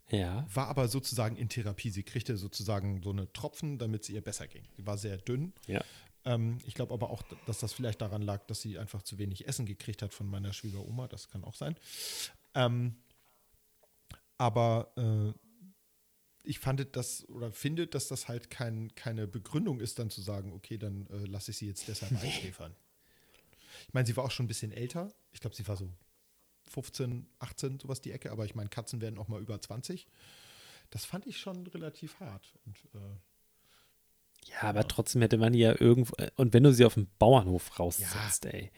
Ja. war aber sozusagen in Therapie. Sie kriegte sozusagen so eine Tropfen, damit es ihr besser ging. Sie war sehr dünn. Ja. Ähm, ich glaube aber auch, dass das vielleicht daran lag, dass sie einfach zu wenig Essen gekriegt hat von meiner Schwiegeroma. Das kann auch sein. Ähm, aber äh, ich fand das oder finde, dass das halt kein, keine Begründung ist, dann zu sagen, okay, dann äh, lasse ich sie jetzt deshalb einschläfern. Ich meine, sie war auch schon ein bisschen älter. Ich glaube, sie war so 15, 18, sowas die Ecke. Aber ich meine, Katzen werden auch mal über 20. Das fand ich schon relativ hart. Und äh, Ja, aber trotzdem hätte man ja irgendwo. Und wenn du sie auf dem Bauernhof raussetzt, ey.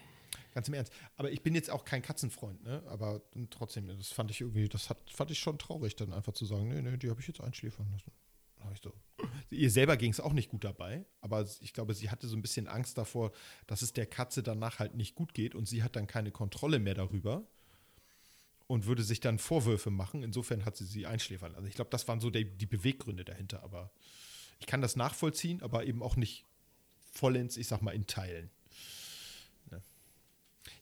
Ganz im Ernst. Aber ich bin jetzt auch kein Katzenfreund, ne? Aber trotzdem, das fand ich irgendwie, das hat, fand ich schon traurig, dann einfach zu sagen, nee, nee, die habe ich jetzt einschläfern lassen. So. Ihr selber ging es auch nicht gut dabei, aber ich glaube, sie hatte so ein bisschen Angst davor, dass es der Katze danach halt nicht gut geht und sie hat dann keine Kontrolle mehr darüber. Und würde sich dann Vorwürfe machen. Insofern hat sie sie einschläfern. Also ich glaube, das waren so die, die Beweggründe dahinter. Aber ich kann das nachvollziehen, aber eben auch nicht vollends, ich sag mal, in Teilen. Ne?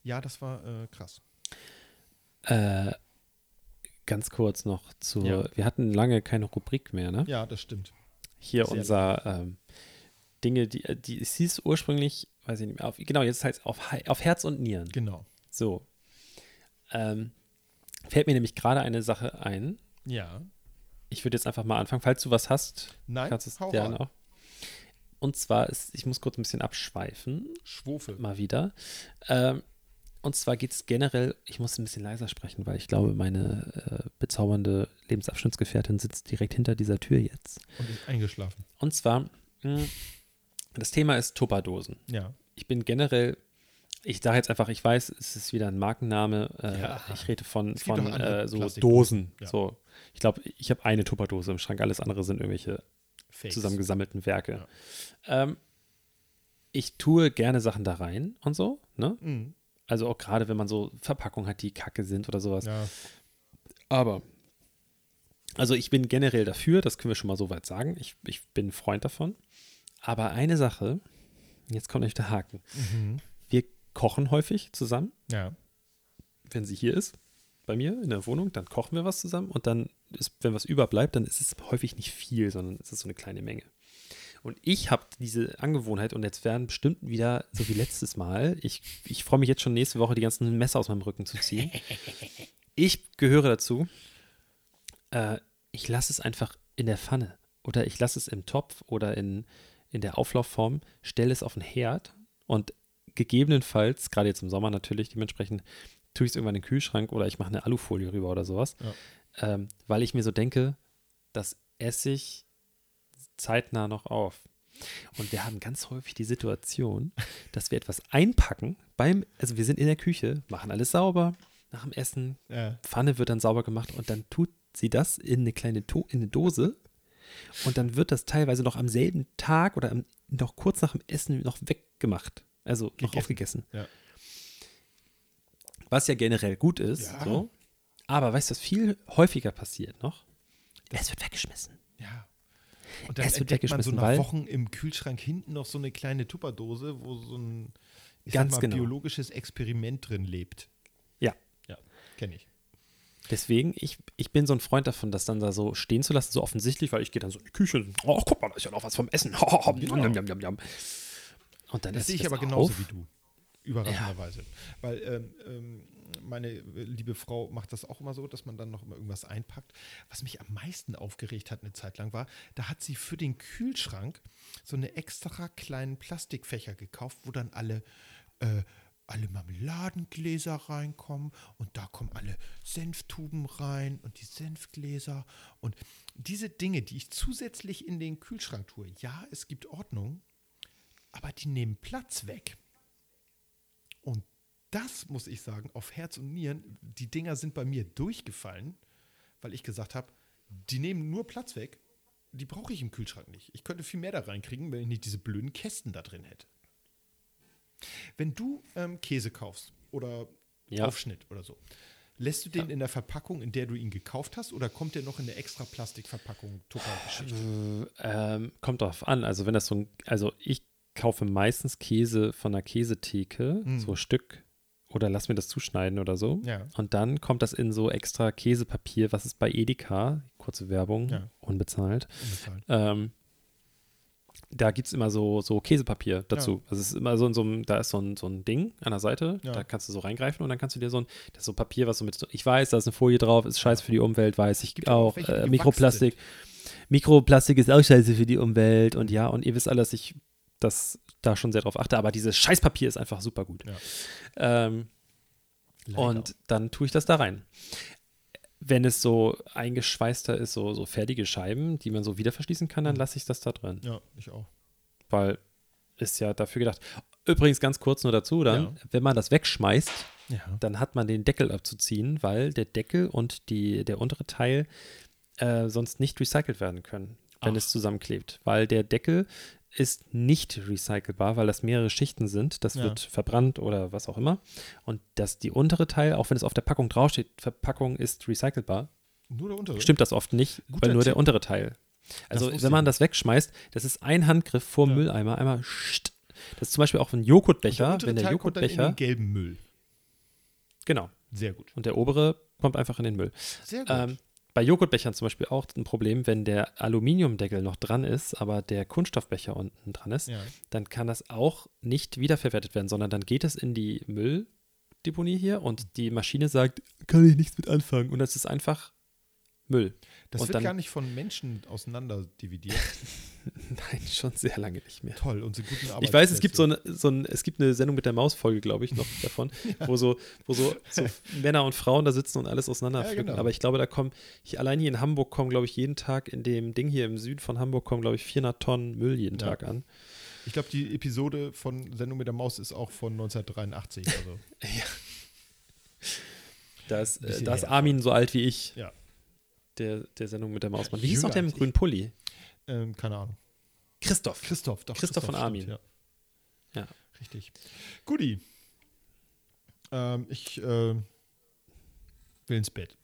Ja, das war äh, krass. Äh, ganz kurz noch zu. Ja. Wir hatten lange keine Rubrik mehr, ne? Ja, das stimmt. Hier Sehr unser ähm, Dinge, die, die es hieß ursprünglich, weiß ich nicht mehr, auf, genau, jetzt heißt es auf, auf Herz und Nieren. Genau. So. Ähm, fällt mir nämlich gerade eine Sache ein. Ja. Ich würde jetzt einfach mal anfangen. Falls du was hast, Nein, kannst du es gerne auch. Und zwar ist, ich muss kurz ein bisschen abschweifen, Schwofel. mal wieder. Ähm, und zwar geht es generell, ich muss ein bisschen leiser sprechen, weil ich glaube, meine äh, bezaubernde Lebensabschnittsgefährtin sitzt direkt hinter dieser Tür jetzt. Und ist eingeschlafen. Und zwar, mh, das Thema ist Tupperdosen. Ja. Ich bin generell, ich sage jetzt einfach, ich weiß, es ist wieder ein Markenname. Äh, Ja. Ich rede von, von äh, so. Dosen. Ja. So, ich glaube, ich habe eine Tupperdose im Schrank, alles andere sind irgendwelche Fakes. zusammengesammelten Werke. Ähm, ich tue gerne Sachen da rein und so, ne? Mhm. Also auch gerade, wenn man so Verpackungen hat, die kacke sind oder sowas. Ja. Aber, also ich bin generell dafür, das können wir schon mal so weit sagen. Ich, ich bin Freund davon. Aber eine Sache, jetzt kommt euch der Haken. Mhm. Kochen häufig zusammen, Ja. wenn sie hier ist, bei mir in der Wohnung, dann kochen wir was zusammen und dann, ist, wenn was überbleibt, dann ist es häufig nicht viel, sondern es ist so eine kleine Menge. Und ich habe diese Angewohnheit und jetzt werden bestimmt wieder, so wie letztes Mal, ich, ich freue mich jetzt schon nächste Woche, die ganzen Messer aus meinem Rücken zu ziehen. Ich gehöre dazu, äh, ich lasse es einfach in der Pfanne oder ich lasse es im Topf oder in, in der Auflaufform, stelle es auf den Herd und gegebenenfalls, gerade jetzt im Sommer natürlich, dementsprechend tue ich es irgendwann in den Kühlschrank oder ich mache eine Alufolie rüber oder sowas, ähm, weil ich mir so denke, das esse ich zeitnah noch auf. Und wir haben ganz häufig die Situation, dass wir etwas einpacken beim, also wir sind in der Küche, machen alles sauber nach dem Essen, Ja. Pfanne wird dann sauber gemacht und dann tut sie das in eine kleine to in eine Dose und dann wird das teilweise noch am selben Tag oder am, noch kurz nach dem Essen noch weggemacht. Also noch Gegessen. aufgegessen. Ja. Was ja generell gut ist. Ja. So. Aber weißt du, was viel häufiger passiert noch? Es wird weggeschmissen. Ja. Und dann Es wird entdeckt man so weggeschmissen, nach Wochen im Kühlschrank hinten noch so eine kleine Tupperdose, wo so ein Ganz mal, genau. biologisches Experiment drin lebt. Ja. Ja, kenne ich. Deswegen, ich, ich bin so ein Freund davon, das dann da so stehen zu lassen, so offensichtlich, weil ich gehe dann so in die Küche und, oh, guck mal, da ist ja noch was vom Essen. Genau. yum. Und dann Das sehe ich aber genauso auf. wie du. Überraschenderweise. Weil ähm, ähm, meine äh, liebe Frau macht das auch immer so, dass man dann noch immer irgendwas einpackt. Was mich am meisten aufgeregt hat eine Zeit lang war, da hat sie für den Kühlschrank so eine extra kleinen Plastikfächer gekauft, wo dann alle, äh, alle Marmeladengläser reinkommen und da kommen alle Senftuben rein und die Senfgläser und diese Dinge, die ich zusätzlich in den Kühlschrank tue. Ja, es gibt Ordnung, aber die nehmen Platz weg. Und das muss ich sagen, auf Herz und Nieren, die Dinger sind bei mir durchgefallen, weil ich gesagt habe, die nehmen nur Platz weg, die brauche ich im Kühlschrank nicht. Ich könnte viel mehr da reinkriegen, wenn ich nicht diese blöden Kästen da drin hätte. Wenn du ähm, Käse kaufst oder Ja. Aufschnitt oder so, lässt du den in der Verpackung, in der du ihn gekauft hast, oder kommt der noch in der extra Plastikverpackung, Tupper-Geschichte? Ähm, kommt drauf an. Also wenn das so ein, also ich kaufe meistens Käse von der Käsetheke, Mhm. so ein Stück, oder lass mir das zuschneiden oder so. Ja. Und dann kommt das in so extra Käsepapier, was ist bei Edeka, kurze Werbung, Ja. unbezahlt. Unbezahlt. Ähm, da gibt es immer so, so Käsepapier dazu. Also es ist immer so in so einem, da ist so ein, so ein Ding an der Seite, Ja. da kannst du so reingreifen und dann kannst du dir so ein, das ist so Papier, was so mit, ich weiß, da ist eine Folie drauf, ist scheiße für die Umwelt, weiß ich ja auch Äh, Mikroplastik. Mikroplastik ist auch scheiße für die Umwelt und ja, und ihr wisst alle, dass ich das da schon sehr drauf achte, aber dieses Scheißpapier ist einfach super gut. Ja. Ähm, und dann tue ich das da rein. Wenn es so eingeschweißter ist, so, so fertige Scheiben, die man so wieder verschließen kann, dann Mhm. lasse ich das da drin. Ja, ich auch. Weil ist ja dafür gedacht. Übrigens ganz kurz nur dazu dann, Ja. wenn man das wegschmeißt, Ja. dann hat man den Deckel abzuziehen, weil der Deckel und die, der untere Teil äh, sonst nicht recycelt werden können, wenn Ach. es zusammenklebt. Weil der Deckel ist nicht recycelbar, weil das mehrere Schichten sind. Das Ja. wird verbrannt oder was auch immer. Und dass die untere Teil, auch wenn es auf der Packung draufsteht, Verpackung ist recycelbar, Nur der untere. stimmt das oft nicht, Guter weil nur der Tipp. untere Teil. Also wenn man das wegschmeißt, das ist ein Handgriff vor Ja. Mülleimer, einmal scht. Das ist zum Beispiel auch ein der Joghurtbecher, untere wenn der Teil kommt dann in Joghurtbecher, den gelben Müll. genau, Sehr gut. und der obere kommt einfach in den Müll. Sehr gut. Ähm, bei Joghurtbechern zum Beispiel auch ein Problem, wenn der Aluminiumdeckel noch dran ist, aber der Kunststoffbecher unten dran ist, ja. dann kann das auch nicht wiederverwertet werden, sondern dann geht es in die Mülldeponie hier und die Maschine sagt, kann ich nichts mit anfangen. Und das ist einfach Müll. Das und wird dann- gar nicht von Menschen auseinander dividiert. Nein, schon sehr lange nicht mehr. Toll, unsere guten Ich weiß, es gibt so Arbeitsplätze. eine, so ein, es gibt eine Sendung mit der Maus-Folge, glaube ich, noch davon, wo so, wo so, so Männer und Frauen da sitzen und alles auseinanderpflücken. Ja, genau. Aber ich glaube, da kommen, ich, allein hier in Hamburg kommen, glaube ich, jeden Tag in dem Ding hier im Süden von Hamburg kommen, glaube ich, 400 Tonnen Müll jeden Ja. Tag an. Ich glaube, die Episode von Sendung mit der Maus ist auch von 1983. Also, Da ist, äh, Bisschen da ist. Armin so alt wie ich, ja. Der, der Sendung mit der Mausmann. Wie hieß noch der mit dem grünen Pulli? Ähm, keine Ahnung. Christoph. Christoph, doch. Christoph von stimmt, Armin. Ja. Ja. Richtig. Guti. Ähm, ich äh, will ins Bett.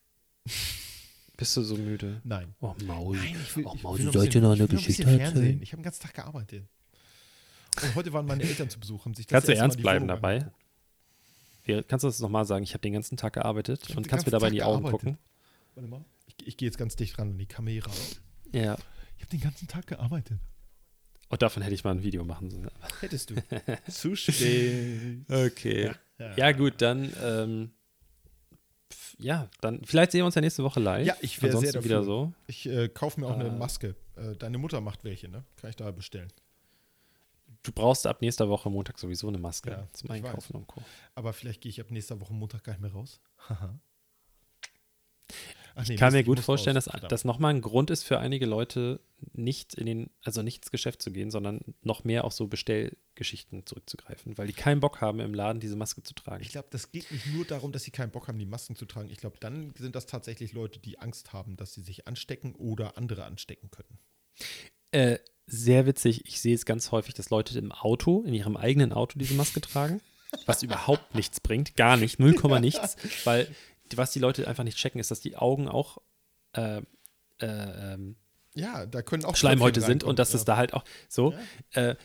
Bist du so müde? Nein. Oh, Maul. ich will, Oh, ich Maus, will noch soll ein ich dir noch eine ich Geschichte Fernsehen. erzählen? Ich habe den ganzen Tag gearbeitet. Und heute waren meine Eltern zu Besuch, haben sich das Kannst du ernst bleiben Wohnung dabei? Wir, kannst du das nochmal sagen? Ich habe den ganzen Tag gearbeitet Ich und kannst mir dabei in die Augen gearbeitet. gucken. Warte mal. Ich, ich gehe jetzt ganz dicht ran an die Kamera. Ja. Ich habe den ganzen Tag gearbeitet. Und davon hätte ich mal ein Video machen sollen. Hättest du. Zu spät. Okay. Ja, gut, dann, ähm, pf, ja, dann, vielleicht sehen wir uns ja nächste Woche live. Ja, ich wär sehr dafür. wieder so. Ich äh, kaufe mir auch eine Äh. Maske. Äh, deine Mutter macht welche, ne? Kann ich da bestellen. Du brauchst ab nächster Woche Montag sowieso eine Maske Ja, zum Einkaufen und Co. Aber vielleicht gehe ich ab nächster Woche Montag gar nicht mehr raus. Haha. Ach Ich nee, kann Mist, mir gut vorstellen, raus. dass Verdammt. das nochmal ein Grund ist für einige Leute, nicht in den, also nicht ins Geschäft zu gehen, sondern noch mehr auf so Bestellgeschichten zurückzugreifen, weil die keinen Bock haben, im Laden diese Maske zu tragen. Ich glaube, das geht nicht nur darum, dass sie keinen Bock haben, die Masken zu tragen. Ich glaube, dann sind das tatsächlich Leute, die Angst haben, dass sie sich anstecken oder andere anstecken können. Äh, sehr witzig, ich sehe es ganz häufig, dass Leute im Auto, in ihrem eigenen Auto diese Maske tragen, was überhaupt nichts bringt, gar nicht, 0, nichts, weil was die Leute einfach nicht checken, ist, dass die Augen auch äh, äh, ähm, Ja, da können auch Schleimhäute sind und dass reinkommen, es da halt auch so. Äh,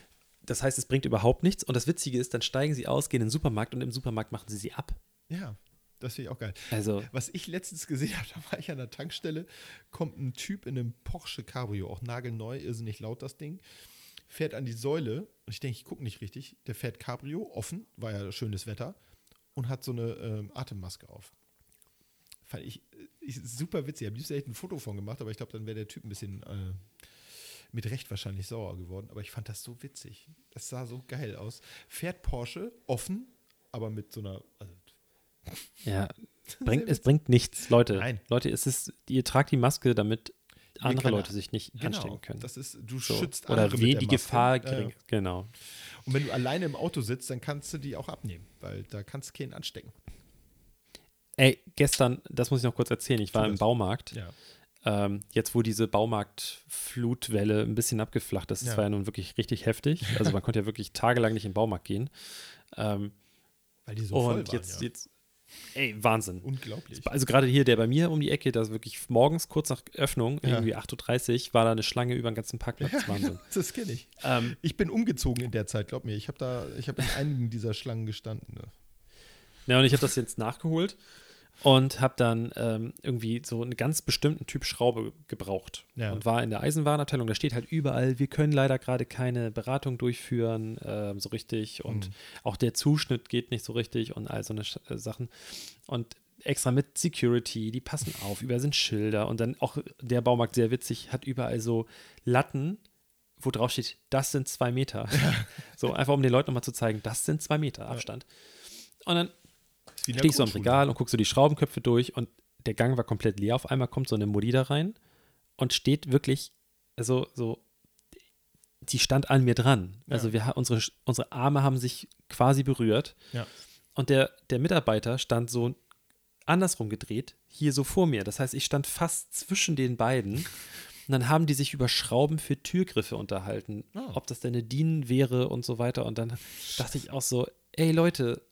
das heißt, es bringt überhaupt nichts. Und das Witzige ist, dann steigen sie aus, gehen in den Supermarkt und im Supermarkt machen sie sie ab. Ja, ja das finde ich auch geil. Also, Was ich letztens gesehen habe, da war ich an der Tankstelle, kommt ein Typ in einem Porsche Cabrio, auch nagelneu, irrsinnig laut das Ding, fährt an die Säule und ich denke, ich gucke nicht richtig. Der fährt Cabrio, offen, war ja schönes Wetter, und hat so eine ähm, Atemmaske auf. Fand ich, ich super witzig. Ich habe liebsten echt ein Foto von gemacht, aber ich glaube, dann wäre der Typ ein bisschen äh, mit Recht wahrscheinlich sauer geworden. Aber ich fand das so witzig. Das sah so geil aus. Fährt Porsche, offen, aber mit so einer. Also, ja, bringt, es bringt nichts. Leute, Nein. Leute, es ist, ihr tragt die Maske, damit andere Leute sich nicht anstecken können. Genau, Das ist, du so. schützt Oder andere wie mit der die. Gefahr gering. Genau. Und wenn du alleine im Auto sitzt, dann kannst du die auch abnehmen, weil da kannst du keinen anstecken. Ey, gestern, das muss ich noch kurz erzählen, ich war im das. Baumarkt. Ja. Ähm, jetzt, wo diese Baumarktflutwelle ein bisschen abgeflacht ist, das Ja. war ja nun wirklich richtig heftig. Also man konnte ja wirklich tagelang nicht in den Baumarkt gehen. Ähm, Weil die so und voll waren, jetzt, ja. jetzt, ey, Wahnsinn. Unglaublich. Also gerade hier, der bei mir um die Ecke, da ist wirklich morgens kurz nach Öffnung, Ja. irgendwie 8.30 Uhr, war da eine Schlange über den ganzen Parkplatz. Wahnsinn. das kenne ich. ähm, Ich bin umgezogen in der Zeit, glaub mir. Ich habe da, ich habe in einigen dieser Schlangen gestanden. Ne? ja, und ich habe das jetzt nachgeholt und habe dann ähm, irgendwie so einen ganz bestimmten Typ Schraube gebraucht Ja. und war in der Eisenwarenabteilung. Da steht halt überall, wir können leider gerade keine Beratung durchführen, ähm, so richtig und Mhm. auch der Zuschnitt geht nicht so richtig und all so eine Sch- äh, Sachen. Und extra mit Security, die passen auf, überall sind Schilder und dann auch der Baumarkt sehr witzig, hat überall so Latten, wo drauf steht, das sind zwei Meter. so einfach, um den Leuten nochmal zu zeigen, das sind zwei Meter Abstand. Und dann Ist wie in der stehe ich so am. Regal und gucke so die Schraubenköpfe durch und der Gang war komplett leer. Auf einmal kommt so eine Mutti da rein und steht wirklich, also so, die stand an mir dran. Also Ja. wir unsere, unsere Arme haben sich quasi berührt. Ja. Und der, der Mitarbeiter stand so andersrum gedreht, hier so vor mir. Das heißt, ich stand fast zwischen den beiden Und dann haben die sich über Schrauben für Türgriffe unterhalten, Ah. ob das denn eine DIN wäre und so weiter. Und dann dachte ich auch so, ey Leute,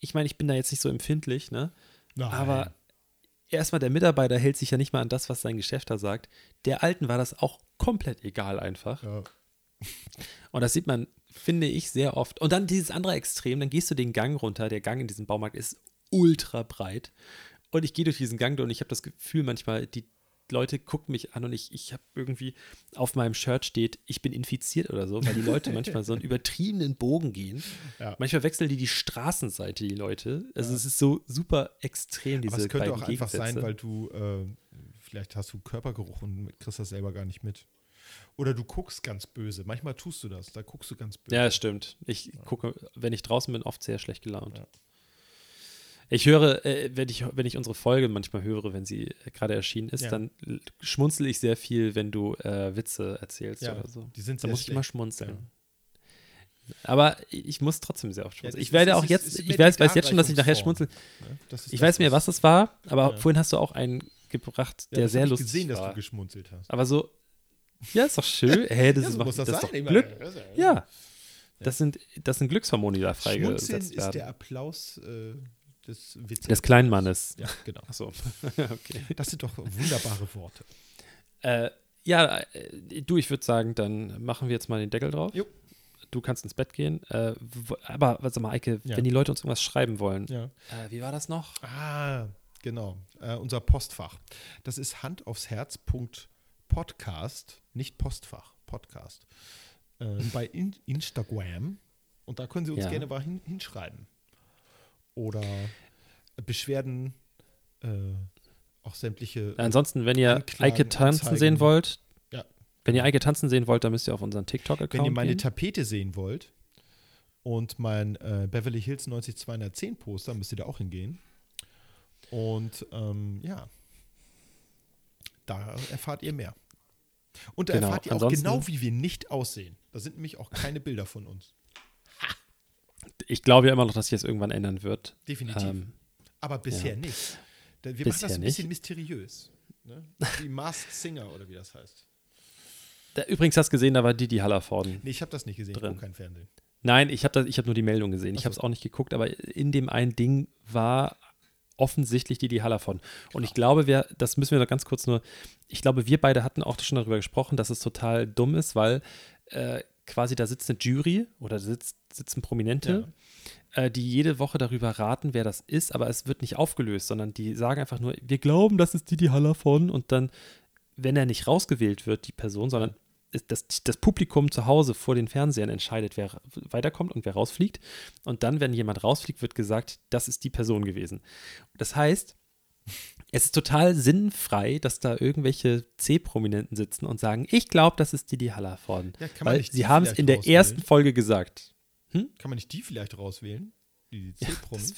ich meine, ich bin da jetzt nicht so empfindlich, ne? Nein. Aber erstmal, der Mitarbeiter hält sich ja nicht mal an das, was sein Geschäfter sagt. Der Alten war das auch komplett egal einfach. Ja. Und das sieht man, finde ich, sehr oft. Und dann dieses andere Extrem, dann gehst du den Gang runter. Der Gang in diesem Baumarkt ist ultra breit. Und ich gehe durch diesen Gang und ich habe das Gefühl manchmal, die Leute gucken mich an und ich, ich habe irgendwie auf meinem Shirt steht, ich bin infiziert oder so, weil die Leute manchmal so einen übertriebenen Bogen gehen. Ja. Manchmal wechseln die die Straßenseite, die Leute. Also es ist so super extrem, diese Aber es könnte auch einfach sein, weil du, äh, vielleicht hast du Körpergeruch und kriegst das selber gar nicht mit. Oder du guckst ganz böse. Manchmal tust du das, da guckst du ganz böse. Ja, das stimmt. Ich gucke, wenn ich draußen bin, oft sehr schlecht gelaunt. Ja. Ich höre, äh, wenn, ich, wenn ich unsere Folge manchmal höre, wenn sie äh, gerade erschienen ist, Ja. dann schmunzel ich sehr viel, wenn du äh, Witze erzählst Ja, oder so. die sind Da sehr muss ich immer schlecht. schmunzeln. Aber ich muss trotzdem sehr oft Ja, schmunzeln. das ich werde ist- auch ist- jetzt, ist ich weiß, weiß jetzt schon, dass ich nachher schmunzel. Ne? Ist Ich weiß mir, was das war, aber Ja. vorhin hast du auch einen gebracht, Ja, der sehr hab ich lustig gesehen, dass war. du geschmunzelt hast. aber so, ja, ist doch schön. Hä, das Ja, ist, so das das ist doch. Glück. Ist Ja. Das sind, das sind Glückshormone, die da Schmunzeln freigesetzt ist werden. der Applaus äh, des Witzes. Des kleinen Mannes. Ja, genau. Achso. okay. Das sind doch wunderbare Worte. Äh, ja, äh, du, ich würde sagen, dann machen wir jetzt mal den Deckel drauf. Jo. Du kannst ins Bett gehen. Äh, aber, sag mal, Eike, Ja. wenn die Leute uns irgendwas schreiben wollen, Ja. äh, wie war das noch? Ah, genau. Äh, unser Postfach. Das ist Hand aufs Herz. Podcast, nicht Postfach, Podcast. Äh, bei in Instagram. Und da können Sie uns Ja. gerne mal hin hinschreiben. Oder Beschwerden, äh, auch sämtliche. Ansonsten, wenn ihr Anklagen, Eike tanzen Anzeigen. sehen wollt, Ja. wenn ihr Eike tanzen sehen wollt, dann müsst ihr auf unseren Wenn ihr TikTok-Account meine gehen. Tapete sehen wollt und mein äh, Beverly Hills 90210 Poster, müsst ihr da auch hingehen. Und ähm, ja, da erfahrt ihr mehr. Und da Genau, erfahrt ihr auch ansonsten- genau, wie wir nicht aussehen. Da sind nämlich auch keine Bilder von uns. Ich glaube ja immer noch, dass sich das irgendwann ändern wird. Definitiv. Ähm, Aber bisher ja. nicht. Wir machen Bisher das ein nicht. bisschen mysteriös. Ne? Wie Masked Singer oder wie das heißt. da, übrigens hast du gesehen, da war Didi Hallervorden. Nee, ich habe das nicht gesehen. Ich Drin. gucke kein Fernsehen. Nein, ich habe hab nur die Meldung gesehen. Ich habe es auch nicht geguckt, aber in dem einen Ding war offensichtlich die, die Hallervorden. Und ich glaube, wir, das müssen wir noch ganz kurz nur, ich glaube, wir beide hatten auch schon darüber gesprochen, dass es total dumm ist, weil äh, quasi da sitzt eine Jury oder da sitzt, sitzen Prominente, äh, die jede Woche darüber raten, wer das ist, aber es wird nicht aufgelöst, sondern die sagen einfach nur, wir glauben, das ist Didi Hallervorden und dann, wenn er nicht rausgewählt wird, die Person, sondern das, das Publikum zu Hause vor den Fernsehern entscheidet, wer weiterkommt und wer rausfliegt. Und dann, wenn jemand rausfliegt, wird gesagt, das ist die Person gewesen. Das heißt, es ist total sinnfrei, dass da irgendwelche C-Prominenten sitzen und sagen, ich glaube, das ist Didi Hallervorden. Ja, kann man Weil nicht sie haben es in der rauswählen? ersten Folge gesagt. Kann man nicht die vielleicht rauswählen? Die C-Promis?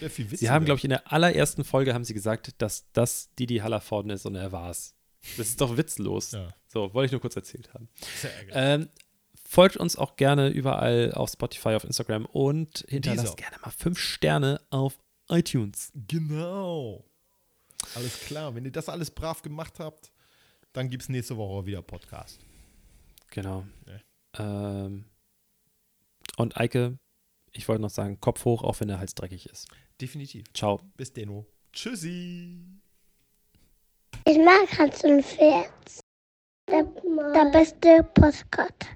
Witziger. Sie haben, glaube ich, in der allerersten Folge haben sie gesagt, dass das Didi Hallervorden ist und er war es. Das ist doch witzlos. Ja, So, wollte ich nur kurz erzählt haben. sehr. Ähm, folgt uns auch gerne überall auf Spotify, auf Instagram und hinterlasst Deezer. gerne mal fünf Sterne auf iTunes. Genau. Alles klar. Wenn ihr das alles brav gemacht habt, dann gibt es nächste Woche wieder Podcast. Genau. Ja. Ähm, und Eike, ich wollte noch sagen, Kopf hoch, auch wenn der Hals dreckig ist. Definitiv. Ciao. Bis denno. Tschüssi. Ich mag Hans und Pferd. Der, der beste Postkarte.